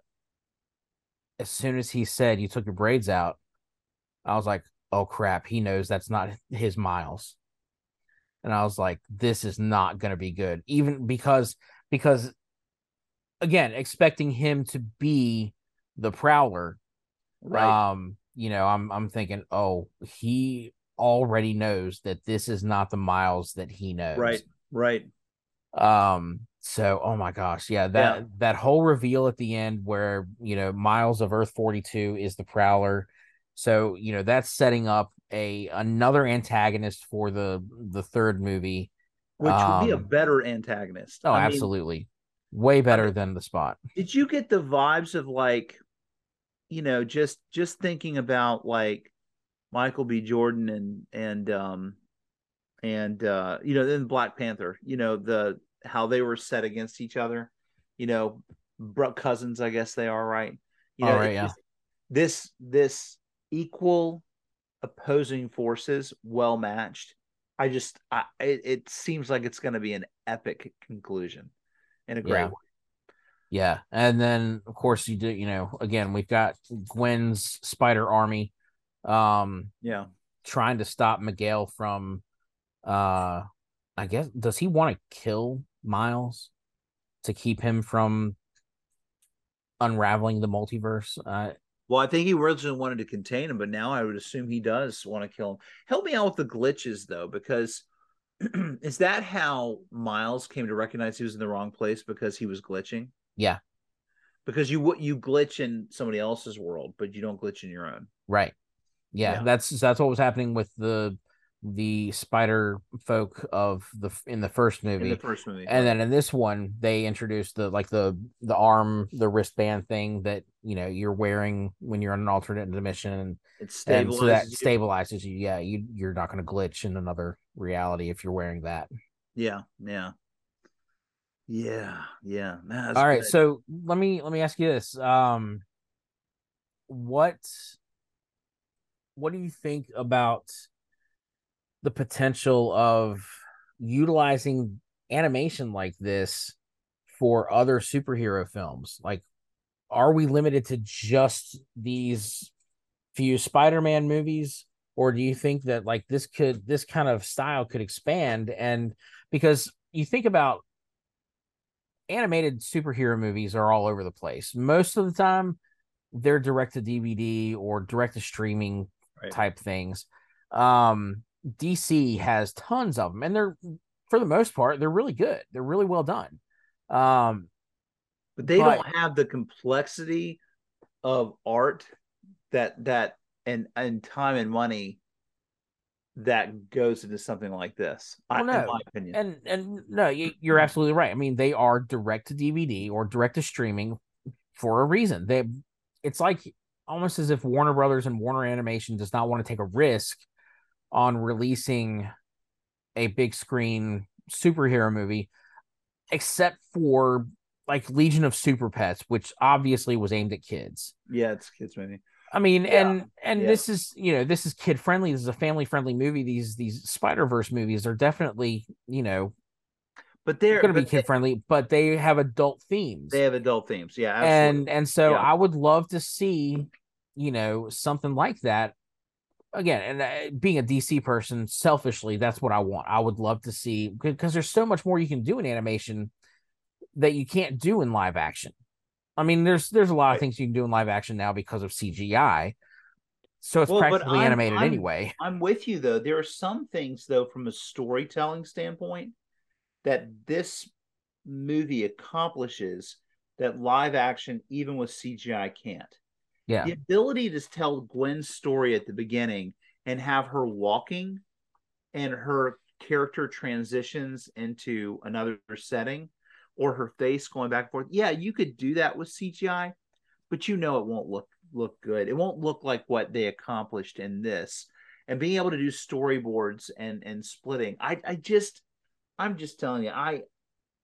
as soon as he said you took your braids out i was like oh crap he knows that's not his miles and i was like this is not going to be good even because because again expecting him to be the prowler right? um you know i'm i'm thinking oh he already knows that this is not the miles that he knows right, right. um so oh my gosh yeah that Yeah. that whole reveal at the end where you know miles of earth 42 is the prowler so you know that's setting up a another antagonist for the the third movie Which would be a Um, better antagonist. oh I mean, absolutely way better than the spot did you get the vibes of like, you know, just just thinking about like Michael B. Jordan and and um and uh you know then Black Panther, you know the how they were set against each other, you know, bro- cousins, I guess they are, right? You know, All right, yeah. just- This this equal opposing forces, well matched. I just I it, it seems like it's going to be an epic conclusion in a great Yeah. way. Yeah, and then of course you do. You know, again we've got Gwen's Spider Army, um, Yeah. trying to stop Miguel from, uh, I guess does he want to kill Miles to keep him from unraveling the multiverse? Uh, Well, I think he originally wanted to contain him, but now I would assume he does want to kill him. Help me out with the glitches though, because [CLEARS THROAT] is that how Miles came to recognize he was in the wrong place because he was glitching? Yeah. Because you you glitch in somebody else's world, but you don't glitch in your own. right. Yeah, Yeah. that's that's what was happening with the the spider folk of the in the first movie. In the first movie. and then in this one they introduced the like the the arm the wristband thing that you know you're wearing when you're on an alternate dimension it and so that you. stabilizes you yeah you you're not going to glitch in another reality if you're wearing that Yeah, yeah. Yeah, yeah. All right good. so let me let me ask you this um what what do you think about the potential of utilizing animation like this for other superhero films? Like, are we limited to just these few Spider-Man movies? Or do you think that like this could this kind of style could expand? And because you think about animated superhero movies are all over the place. Most of the time, they're direct to DVD or direct to streaming right. type things. Um, DC has tons of them, and they're for the most part they're really good. They're really well done. Um, but they but, don't have the complexity of art that that and and time and money that goes into something like this. Well, I, no. in my opinion, and and no, you, you're absolutely right. I mean, they are direct to DVD or direct to streaming for a reason. They, it's like almost as if Warner Brothers and Warner Animation does not want to take a risk on releasing a big screen superhero movie, except for like Legion of Super Pets, which obviously was aimed at kids. Yeah, it's kids movie. I mean, yeah. and and yeah. this is you know this is kid friendly. This is a family friendly movie. These these Spider Verse movies are definitely you know, but they're going to be kid friendly. But they have adult themes. They have adult themes, yeah. Absolutely. And and so yeah. I would love to see you know something like that again. And uh, being a DC person, selfishly, that's what I want. I would love to see because there's so much more you can do in animation that you can't do in live action. I mean, there's there's a lot of things you can do in live action now because of CGI. So it's well, practically I'm, animated I'm, anyway. [LAUGHS] I'm with you though. There are some things though from a storytelling standpoint that this movie accomplishes that live action even with CGI can't. Yeah. The ability to tell Gwen's story at the beginning and have her walking and her character transitions into another setting or her face going back and forth. Yeah, you could do that with CGI, but you know it won't look look good. It won't look like what they accomplished in this. And being able to do storyboards and and splitting, I I just I'm just telling you, I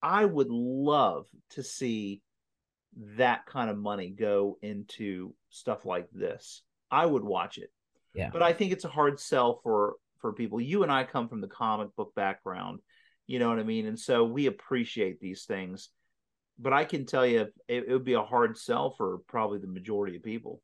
I would love to see that kind of money go into stuff like this. I would watch it. Yeah. But I think it's a hard sell for for people. You and I come from the comic book background. You know what I mean? And so we appreciate these things. But I can tell you, it, it would be a hard sell for probably the majority of people.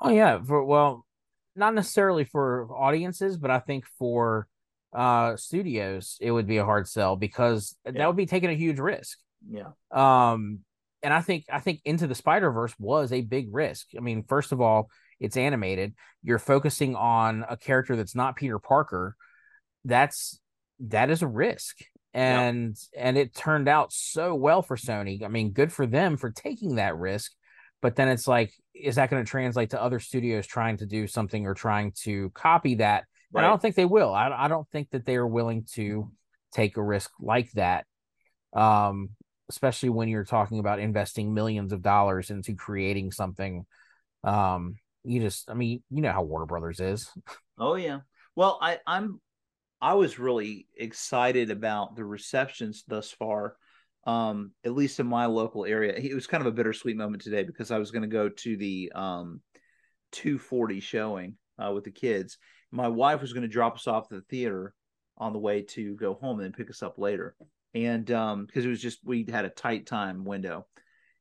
Oh yeah, for well, not necessarily for audiences, but I think for uh studios it would be a hard sell because yeah. that would be taking a huge risk. Yeah. Um and I think I think Into the Spider Verse was a big risk. I mean, first of all, it's animated. You're focusing on a character that's not Peter Parker. That's that is a risk and yep. and it turned out so well for Sony. I mean, good for them for taking that risk. But then it's like, is that going to translate to other studios trying to do something or trying to copy that? Right. And I don't think they will. I, I don't think that they are willing to take a risk like that. Um, especially when you're talking about investing millions of dollars into creating something. Um, you just, I mean, you know how Warner Brothers is. Oh yeah. Well, I, I'm I was really excited about the receptions thus far, um, at least in my local area. It was kind of a bittersweet moment today because I was going to go to the um, 240 showing uh, with the kids. My wife was going to drop us off at the theater on the way to go home and then pick us up later. And because um, it was just, we had a tight time window.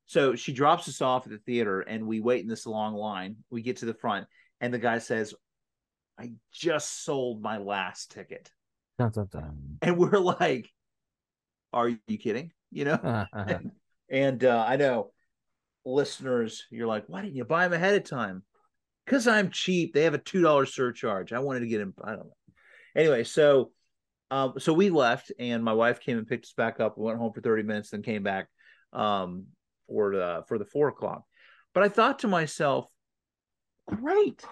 So she drops us off at the theater and we wait in this long line. We get to the front and the guy says, I just sold my last ticket. Dun, dun, dun. And we're like, are you kidding? You know? Uh-huh. [LAUGHS] and, and uh, I know listeners, you're like, why didn't you buy them ahead of time? Because I'm cheap. They have a $2 surcharge. I wanted to get them. I don't know. Anyway, so um, so we left and my wife came and picked us back up. We went home for 30 minutes, then came back um, for the for the four o'clock. But I thought to myself, great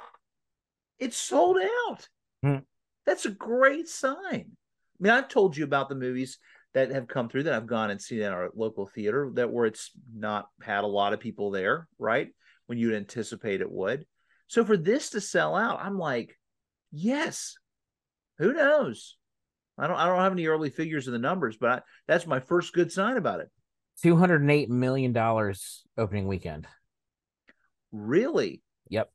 it's sold out. Hmm. That's a great sign. I mean, I've told you about the movies that have come through that I've gone and seen in our local theater that where it's not had a lot of people there, right? When you'd anticipate it would. So for this to sell out, I'm like, yes. Who knows? I don't I don't have any early figures of the numbers, but I, that's my first good sign about it. Two hundred and eight million dollars opening weekend. Really? Yep.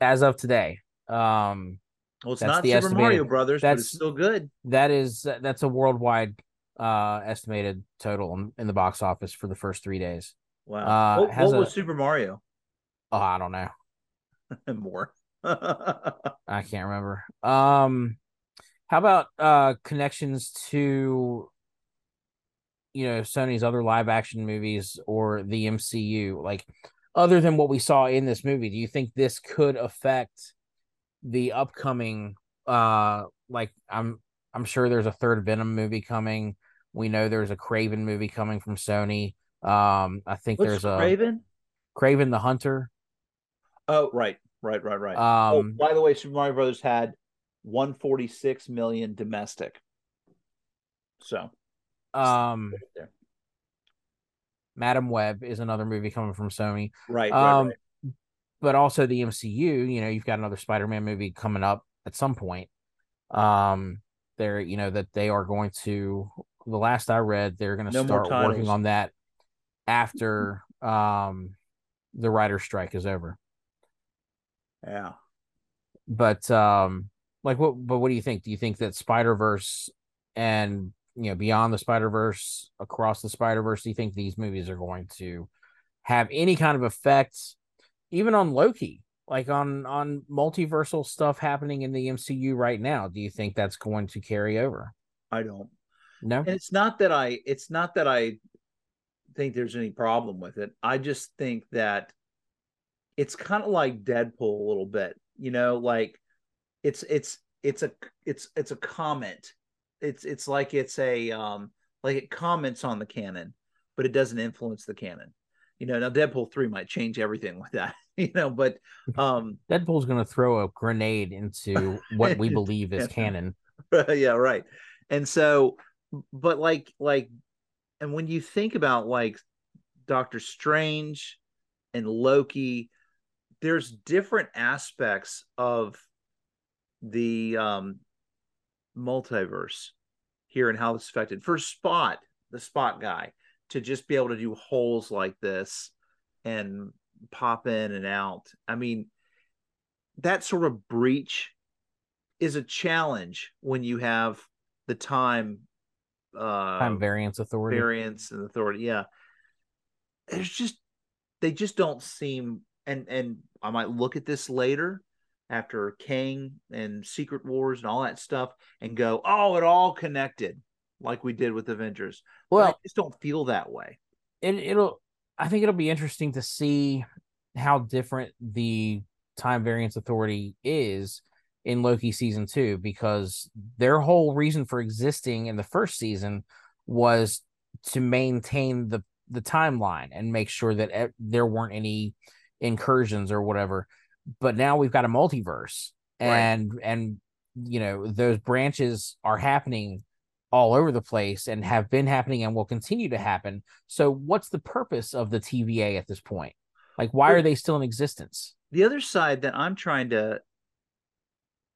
As of today. Um, well, it's not Super estimated. Mario Brothers, that's, but it's still good. That is that's a worldwide uh estimated total in, in the box office for the first three days. Wow. Uh, what what a- was Super Mario? Oh, I don't know. [LAUGHS] More. [LAUGHS] I can't remember. Um, how about uh connections to you know Sony's other live action movies or the MCU? Like, other than what we saw in this movie, do you think this could affect the upcoming? Uh, like I'm I'm sure there's a third Venom movie coming. We know there's a Kraven movie coming from Sony. Um, I think What's there's a Kraven? Kraven the Hunter. Oh, right, right, right, right. Um, oh, by the way, Super Mario Brothers had 146 million domestic. So, um. Madame Web is another movie coming from Sony. right, right, Um, right. But also the MCU, you know, you've got another Spider-Man movie coming up at some point. Um, they're, you know, that they are going to the last I read, they're going to No start working on that after um the writer strike is over. Yeah. But um like what but what do you think? Do you think that Spider-Verse and you know, beyond the Spider-Verse, across the Spider-Verse, do you think these movies are going to have any kind of effect even on Loki? Like on on multiversal stuff happening in the MCU right now, do you think that's going to carry over? I don't. No. And it's not that I it's not that I think there's any problem with it. I just think that it's kind of like Deadpool a little bit. You know, like it's it's it's a it's it's a comment. It's it's like it's a um like it comments on the canon, but it doesn't influence the canon. You know, now Deadpool 3 might change everything with that, [LAUGHS] you know, but um [LAUGHS] Deadpool's going to throw a grenade into [LAUGHS] what we believe is canon. yeah, right. And so, but like, like, and when you think about like Doctor Strange and Loki, there's different aspects of the um multiverse here and how this affected. For Spot, the Spot guy, to just be able to do holes like this and pop in and out. I mean, that sort of breach is a challenge when you have the time uh Time variance authority. variance and authority yeah it's just they just don't seem and and i might look at this later after Kang and Secret Wars and all that stuff and go, oh, it all connected like we did with Avengers. But I just don't feel that way. it, it'll. I think it'll be interesting to see how different the time variance authority is in Loki season two because their whole reason for existing in the first season was to maintain the the timeline and make sure that there weren't any incursions or whatever. But now we've got a multiverse, Right. and and you know those branches are happening all over the place and have been happening and will continue to happen. So what's the purpose of the TVA at this point? Like why are they still in existence? The other side that I'm trying to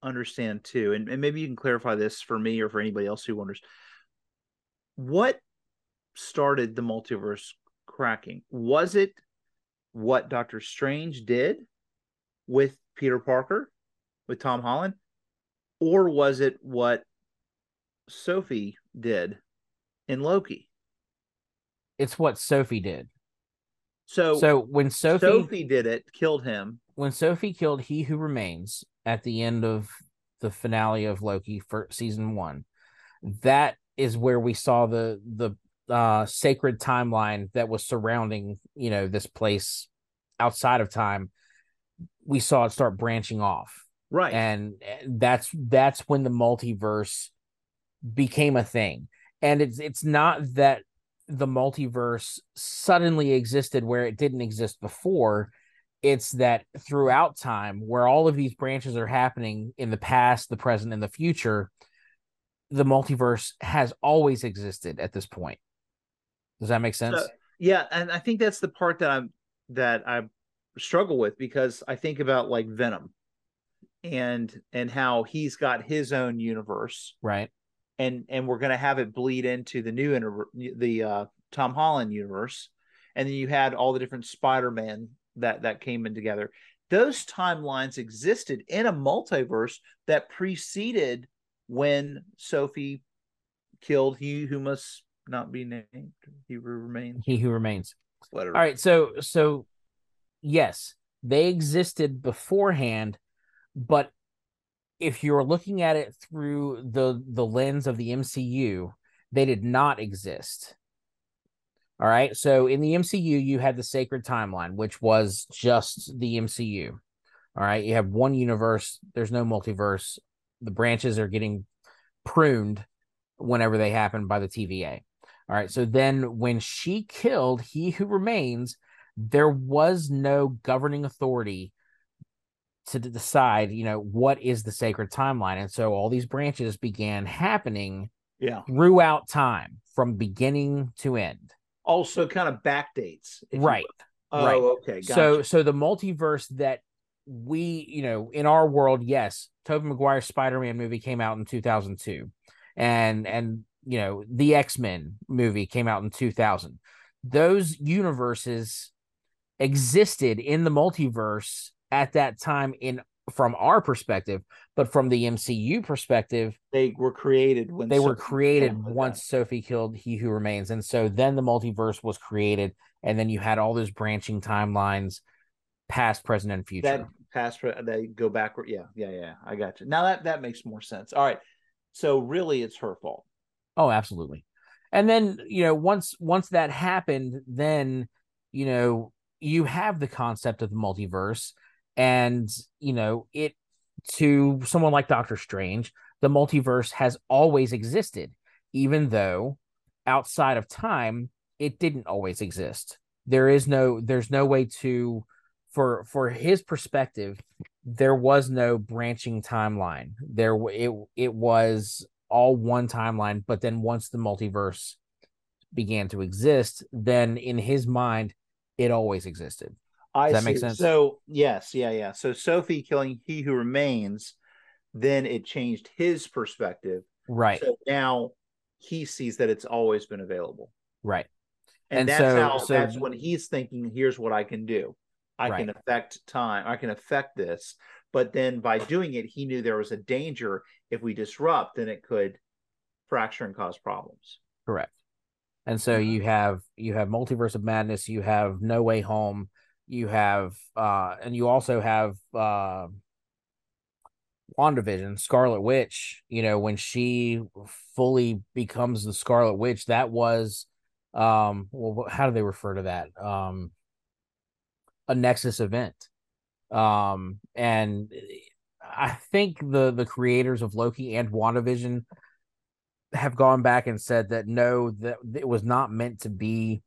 understand too, and, and maybe you can clarify this for me or for anybody else who wonders what started the multiverse cracking? Was it what Doctor Strange did with Peter Parker, with Tom Holland, or was it what Sophie did in Loki? It's what Sophie did. So, So when Sophie, Sophie did it, killed him. when Sophie killed He Who Remains at the end of the finale of Loki for season one, that is where we saw the the uh sacred timeline that was surrounding you know this place outside of time. We saw it start branching off. Right. and that's that's when the multiverse became a thing. And it's it's not that the multiverse suddenly existed where it didn't exist before. It's that throughout time where all of these branches are happening in the past the present and the future the multiverse has always existed at this point. Does that make sense? So- yeah, and I think that's the part that I'm that I struggle with because I think about like Venom and and how he's got his own universe. Right and and we're going to have it bleed into the new inter- the uh Tom Holland universe and then you had all the different Spider-Man that that came in together those timelines existed in a multiverse that preceded when Sophie killed he who must not be named. He who remains. He who remains. Whatever. All right, so so yes, they existed beforehand, but if you're looking at it through the the lens of the MCU, they did not exist. All right. So in the MCU, you had the sacred timeline, which was just the MCU. All right. You have one universe, there's no multiverse. The branches are getting pruned whenever they happen by the TVA. All right. So then when she killed He Who Remains, there was no governing authority to decide, you know, what is the sacred timeline. And so all these branches began happening yeah. throughout time from beginning to end also kind of backdates. Right. Oh, right. okay. Gotcha. So so the multiverse that we, you know, in our world, yes, Tobey Maguire's Spider-Man movie came out in 2002. And and you know, the X-Men movie came out in 2000. Those universes existed in the multiverse at that time in from our perspective, but from the MCU perspective, they were created when they Sophie were created once Sophie killed He Who Remains, and so then the multiverse was created, and then you had all those branching timelines, past, present, and future. That past, they go backward. Yeah, yeah, yeah. I got you. Now that that makes more sense. All right, so really, it's her fault. Oh, absolutely. And then you know, once once that happened, then you know you have the concept of the multiverse and, you know, it to someone like Doctor Strange, the multiverse has always existed, even though outside of time, it didn't always exist. There is no, there's no way to, for for his perspective, there was no branching timeline. There, it it was all one timeline. But then once the multiverse began to exist, then in his mind, it always existed. I Does that see. make sense? So yes, yeah, yeah. So Sophie killing he who remains, then it changed his perspective. Right. So now he sees that it's always been available. Right. And, and that's so, how so, that's when he's thinking, here's what I can do. I right. can affect time, I can affect this. But then by doing it, he knew there was a danger if we disrupt, then it could fracture and cause problems. Correct. And so mm-hmm. you have you have multiverse of madness, you have no way home, you have uh and you also have uh WandaVision, Scarlet Witch, you know, when she fully becomes the Scarlet Witch, that was um well how do they refer to that? Um a Nexus event. Um and I think the the creators of Loki and WandaVision have gone back and said that no, that it was not meant to be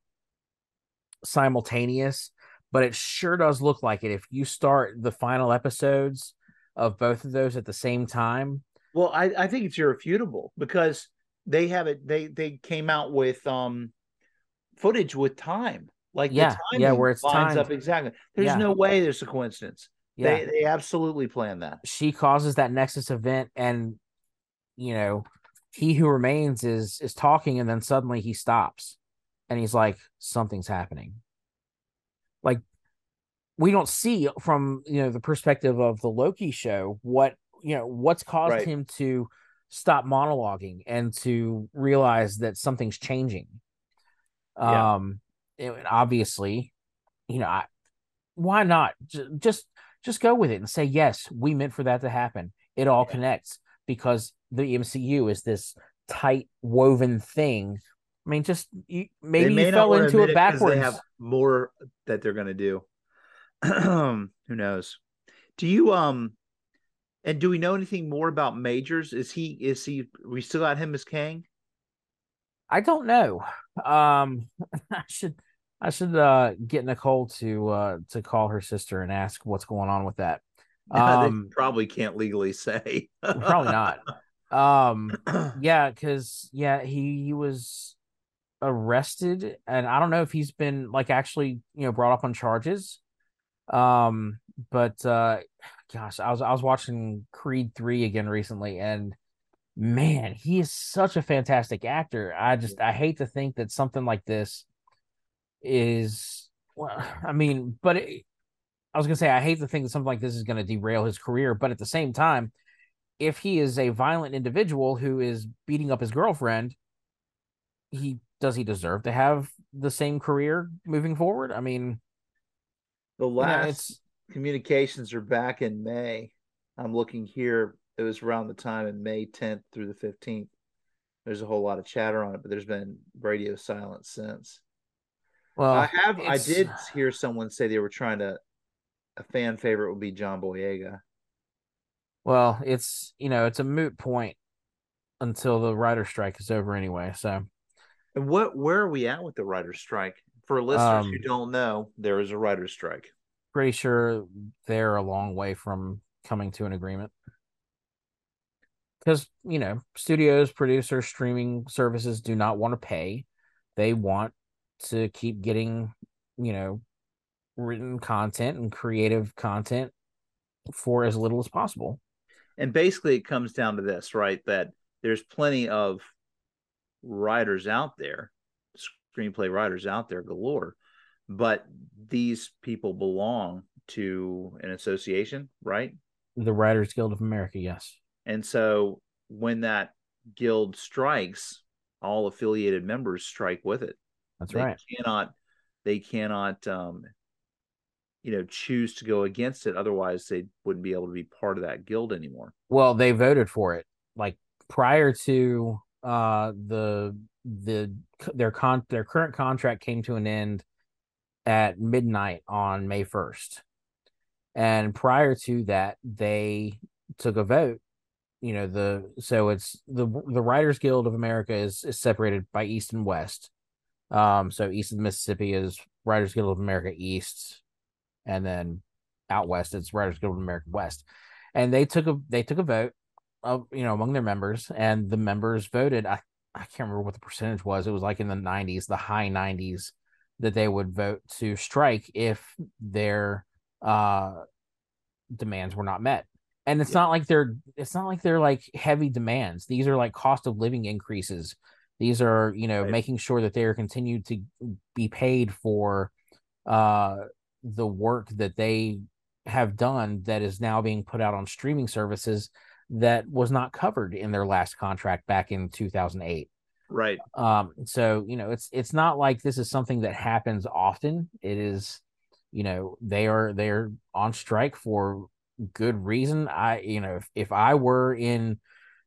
simultaneous but it sure does look like it if you start the final episodes of both of those at the same time. Well, I, I think it's irrefutable because they have it. They they came out with um footage with time, like yeah, yeah, where it's lines timed. up exactly. There's yeah. no way there's a coincidence. Yeah. They they absolutely planned that. She causes that Nexus event, and you know, he who remains is is talking, and then suddenly he stops, and he's like, something's happening like we don't see from you know the perspective of the Loki show what you know what's caused right. him to stop monologuing and to realize that something's changing. Yeah. Um, it, obviously, you know, I, why not J- just just go with it and say yes, we meant for that to happen. It all yeah. connects because the MCU is this tight woven thing I mean, just you, maybe you fell into it backwards. They have more that they're going to do. [CLEARS THROAT] Who knows? Do you um? And do we know anything more about Majors? Is he is he? We still got him as Kang. I don't know. Um, [LAUGHS] I should I should uh get Nicole to uh to call her sister and ask what's going on with that. [LAUGHS] Um, probably can't legally say. probably not. [LAUGHS] Um, [CLEARS THROAT] yeah, because yeah, he he was arrested and I don't know if he's been like actually, you know, brought up on charges. Um, but uh gosh, I was I was watching Creed 3 again recently and man, he is such a fantastic actor. I just I hate to think that something like this is well, [SIGHS] I mean, but it, I was gonna say I hate to think that something like this is gonna derail his career, but at the same time, if he is a violent individual who is beating up his girlfriend, he does he deserve to have the same career moving forward? I mean, the last you know, communications are back in May. I'm looking here. It was around the time in May 10th through the 15th. There's a whole lot of chatter on it, but there's been radio silence since. Well, I have. I did hear someone say they were trying to. A fan favorite would be John Boyega. Well, it's you know it's a moot point until the writer strike is over anyway. So, and what where are we at with the writer strike? For listeners um, who don't know, there is a writer strike. Pretty sure they're a long way from coming to an agreement. Because you know, studios, producers, streaming services do not want to pay. They want to keep getting, you know, written content and creative content for as little as possible. And basically, it comes down to this, right? That there's plenty of writers out there, screenplay writers out there galore, but these people belong to an association, right? The Writers Guild of America, yes. And so when that guild strikes, all affiliated members strike with it. That's they right. Cannot they cannot um, you know choose to go against it otherwise they wouldn't be able to be part of that guild anymore well they voted for it like prior to uh the the their con their current contract came to an end at midnight on May 1st. And prior to that, they took a vote. You know, the so it's the the Writers Guild of America is, is separated by East and West. Um, so east of the Mississippi is Writers Guild of America East, and then out west it's Writers Guild of America West. And they took a they took a vote of you know among their members, and the members voted. I I can't remember what the percentage was. It was like in the 90s, the high 90s, that they would vote to strike if their uh demands were not met. And it's yeah. not like they're it's not like they're like heavy demands. These are like cost of living increases these are, you know, right. making sure that they are continued to be paid for uh, the work that they have done that is now being put out on streaming services that was not covered in their last contract back in 2008 right. Um so you know it's it's not like this is something that happens often. It is you know they are they're on strike for good reason. I you know if, if i were in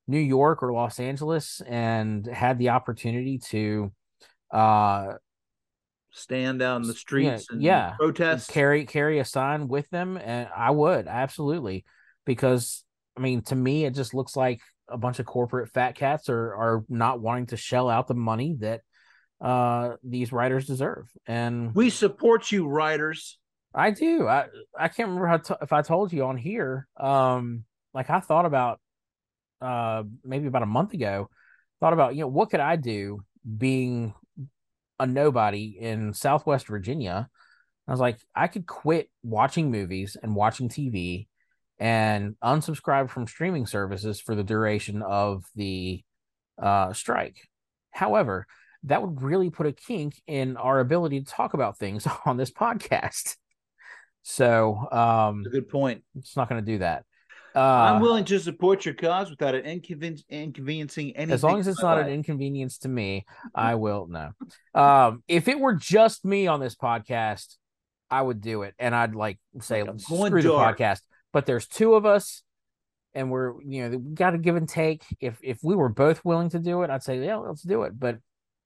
New York or Los Angeles and had the opportunity to uh stand down the streets yeah, and yeah, protest. carry carry a sign with them and I would absolutely because I mean to me it just looks like a bunch of corporate fat cats are are not wanting to shell out the money that uh these writers deserve. And we support you writers. I do. I I can't remember how to, if I told you on here um like I thought about uh, maybe about a month ago, thought about, you know, what could I do being a nobody in Southwest Virginia? I was like, I could quit watching movies and watching TV and unsubscribe from streaming services for the duration of the uh, strike. However, that would really put a kink in our ability to talk about things [LAUGHS] on this podcast. So, um, a good point. It's not going to do that. Uh, I'm willing to support your cause without it inconven- inconveniencing anything. As long as it's not life. an inconvenience to me, I will. No. Um, if it were just me on this podcast, I would do it, and I'd like say like screw the podcast. But there's two of us, and we're you know we got to give and take. If if we were both willing to do it, I'd say yeah, let's do it. But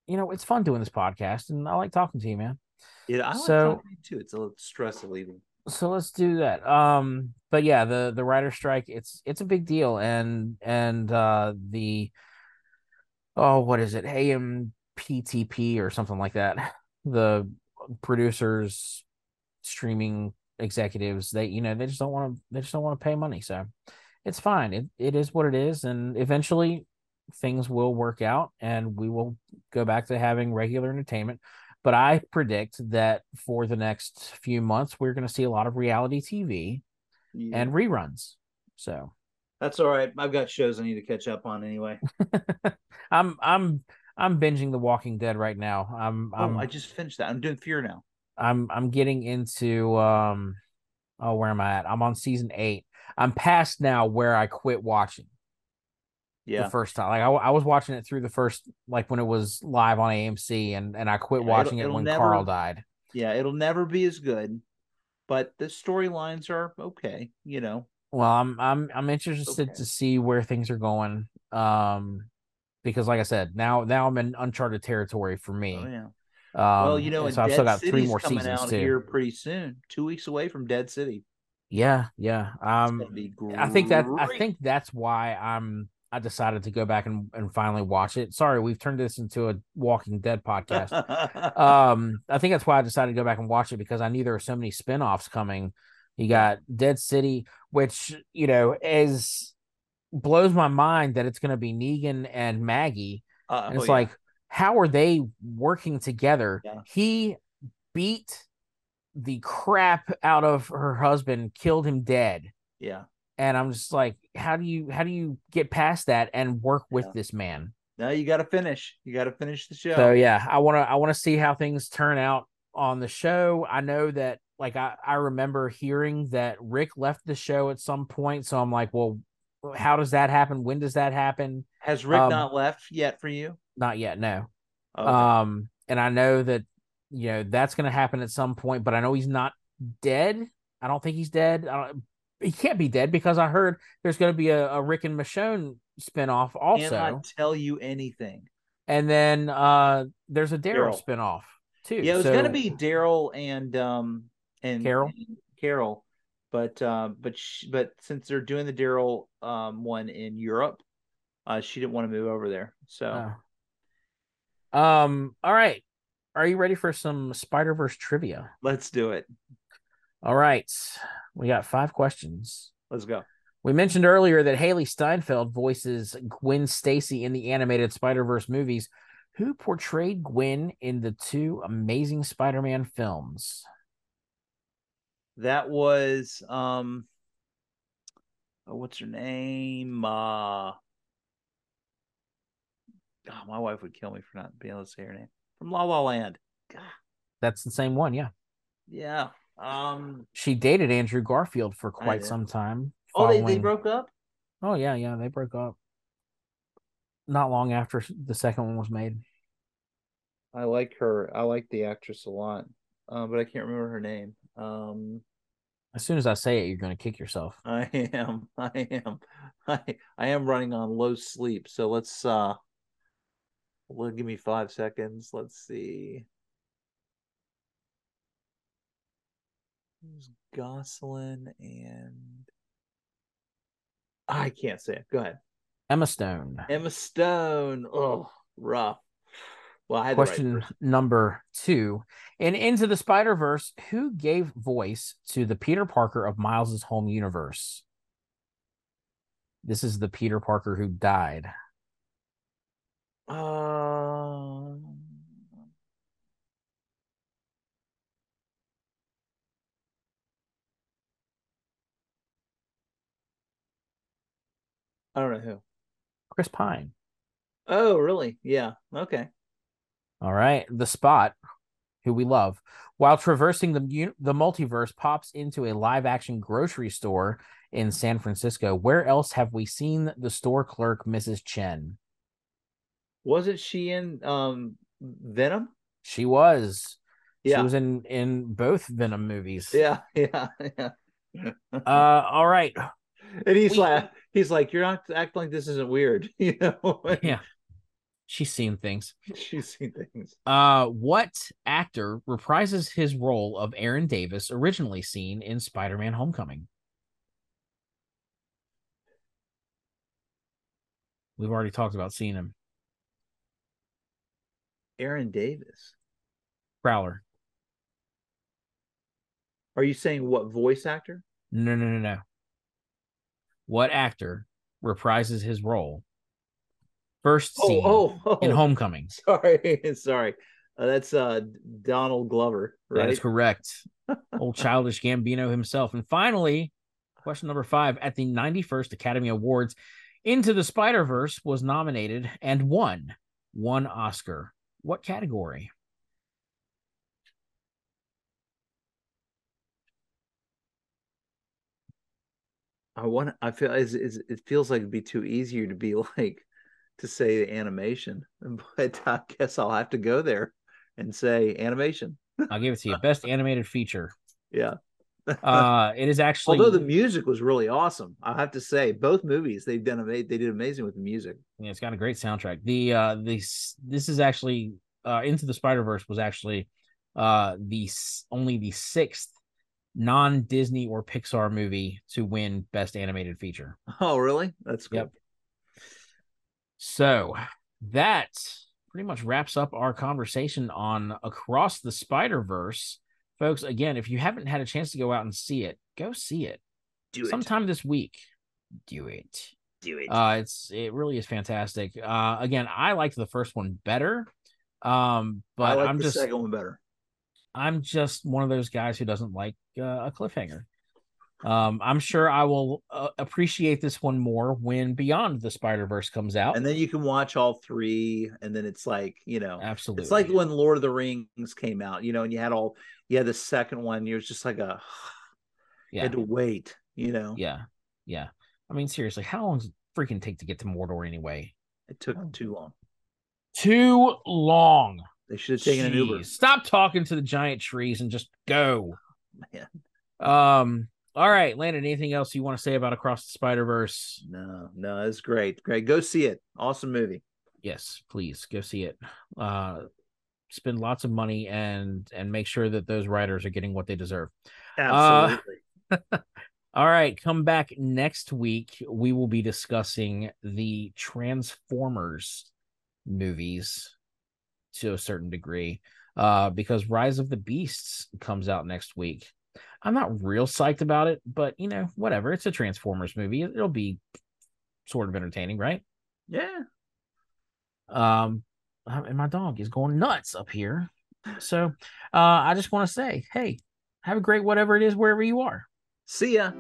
you know, it's fun doing this podcast, and I like talking to you, man. Yeah, I like so, talking to you too. It's a little stress relieving so let's do that um but yeah the the writer strike it's it's a big deal and and uh the oh what is it amptp or something like that the producers streaming executives they you know they just don't want to they just don't want to pay money so it's fine it, it is what it is and eventually things will work out and we will go back to having regular entertainment but I predict that for the next few months, we're going to see a lot of reality TV yeah. and reruns. So that's all right. I've got shows I need to catch up on anyway. [LAUGHS] I'm I'm I'm binging The Walking Dead right now. I'm oh, I'm I just finished that. I'm doing Fear now. I'm I'm getting into um oh where am I at? I'm on season eight. I'm past now where I quit watching. Yeah. the first time. Like I, I was watching it through the first, like when it was live on AMC, and and I quit Yeah, watching it'll- it when it'll Carl died. Yeah, it'll never be as good, but the storylines are okay. You know, Well, I'm I'm I'm interested Okay. to see where things are going. Um, because like I said, now now I'm in uncharted territory for me. oh, yeah. Um, well, you know, so I've Dead still got City's three more coming seasons out too. here pretty soon. Two weeks away from Dead City. Yeah, yeah. Um, gonna be great. I think that I think that's why I'm I decided to go back and, and finally watch it. Sorry, we've turned this into a Walking Dead podcast. [LAUGHS] um, I think that's why I decided to go back and watch it because I knew there were so many spin-offs coming. You got Dead City, which, you know, is blows my mind that it's gonna be Negan and Maggie. Uh, And oh, it's yeah. like, how are they working together? Yeah. He beat the crap out of her husband, killed him dead yeah. and i'm just like how do you how do you get past that and work with Yeah. this man No, you got to finish. You got to finish the show. so yeah i want to i want to see how things turn out on the show i know that like I, I remember hearing that rick left the show at some point so i'm like well how does that happen when does that happen Has Rick um, not left yet for you? Not yet no Okay. um and i know that you know that's going to happen at some point but i know he's not dead i don't think he's dead I don't, he can't be dead because i heard there's going to be a, a rick and michonne spinoff also Cannot tell you anything. And then uh there's a Daryl spinoff too. Yeah, it was So- gonna be Daryl and um and Carol? and Carol, but uh, but sh- but since they're doing the Daryl um one in Europe, uh, she didn't want to move over there. So Oh. Um, all right. Are you ready for some Spider Verse trivia? let's do it. All right. We got five questions. Let's go. We mentioned earlier that Hailee Steinfeld voices Gwen Stacy in the animated Spider Verse movies. Who portrayed Gwen in the two Amazing Spider Man films? That was um, oh, what's her name? Uh, oh, my wife would kill me for not being able to say her name from La La Land. God, That's the same one, yeah. yeah. Um. She dated Andrew Garfield for quite some time. Oh, they, they broke up. Oh yeah, yeah, they broke up. Not long after the second one was made. I like her. I like the actress a lot, uh, but I can't remember her name. Um, As soon as I say it, you're going to kick yourself. I am. [LAUGHS] I am. [LAUGHS] I I am running on low sleep. So let's uh, well, give me five seconds. Let's see. Who's Gosling and I can't say it. Go ahead. Emma Stone. Emma Stone. Oh, rough. Well, I had the right Question number two. In Into the Spider Verse, who gave voice to the Peter Parker of Miles's home universe? This is the Peter Parker who died. Um, I don't know who. Chris Pine. Oh, really? Yeah. Okay. All right. The Spot, who we love, while traversing the the multiverse, pops into a live action grocery store in San Francisco. Where else have we seen the store clerk, Mrs. Chen? Wasn't she in um Venom? She was. Yeah. She was in in both Venom movies. Yeah. [LAUGHS] Yeah. Yeah. Uh. All right. and he's we- like, he's like, you're not acting like this isn't weird, [LAUGHS] you know? [LAUGHS] Yeah. She's seen things. She's seen things. Uh, what actor reprises his role of Aaron Davis, originally seen in Spider-Man: Homecoming? We've already talked about seeing him. Aaron Davis. Prowler. Are you saying what voice actor? No, no, no, no. What actor reprises his role first seen Oh, oh, in oh. Homecoming? [LAUGHS] Sorry, sorry. Uh, that's uh Donald Glover, That right? is correct. [LAUGHS] Old childish Gambino himself. And finally, question number five at the 91st Academy Awards, Into the Spider Verse was nominated and won one Oscar. What category? I want. I feel is it feels like it'd be too easier to be [LAUGHS] like to say the animation, [LAUGHS] but I guess I'll have to go there and say animation. I'll give it to you. [LAUGHS] Best animated feature. Yeah. Uh, it is actually [LAUGHS] although the music was really awesome. I have to say, both movies they've done amazing. They did amazing with the music. Yeah, it's got a great soundtrack. The uh, this this is actually uh, Into the Spider Verse was actually uh the only the sixth non Disney or Pixar movie to win Best Animated Feature. Oh, really? That's cool. Yep. So that pretty much wraps up our conversation on Across the Spider Verse. Folks, again, if you haven't had a chance to go out and see it, go see it. Do it sometime this week. Do it. Do it. Uh, it's it really is fantastic. Uh, again, I liked the first one better. Um, but like I'm the just second one better. I'm just one of those guys who doesn't like uh, a cliffhanger. Um, I'm sure I will uh, appreciate this one more when Beyond the Spider Verse comes out, and then you can watch all three, and then it's like you know, absolutely, it's like when Lord of the Rings came out, you know, and you had all, you had the second one, you're just like a, yeah, [SIGHS] you had to wait, you know, yeah, yeah. I mean, seriously, how long does it freaking take to get to Mordor anyway? It took too long. Too long. They should have taken Jeez. an Uber. Stop talking to the giant trees and just go. [SIGHS] Man. Um. All right, Landon. Anything else you want to say about Across the Spider Verse? No, no, it's great. Great. Go see it. Awesome movie. Yes, please go see it. Uh, spend lots of money and and make sure that those writers are getting what they deserve. Absolutely. Uh, [LAUGHS] all right, come back next week. We will be discussing the Transformers movies to a certain degree uh, because Rise of the Beasts comes out next week. I'm not real psyched about it, but you know, whatever. It's a Transformers movie. It'll be sort of entertaining, right? Yeah. Um, and my dog is going nuts up here. So, uh, I just want to say, hey, have a great whatever it is wherever you are. See ya.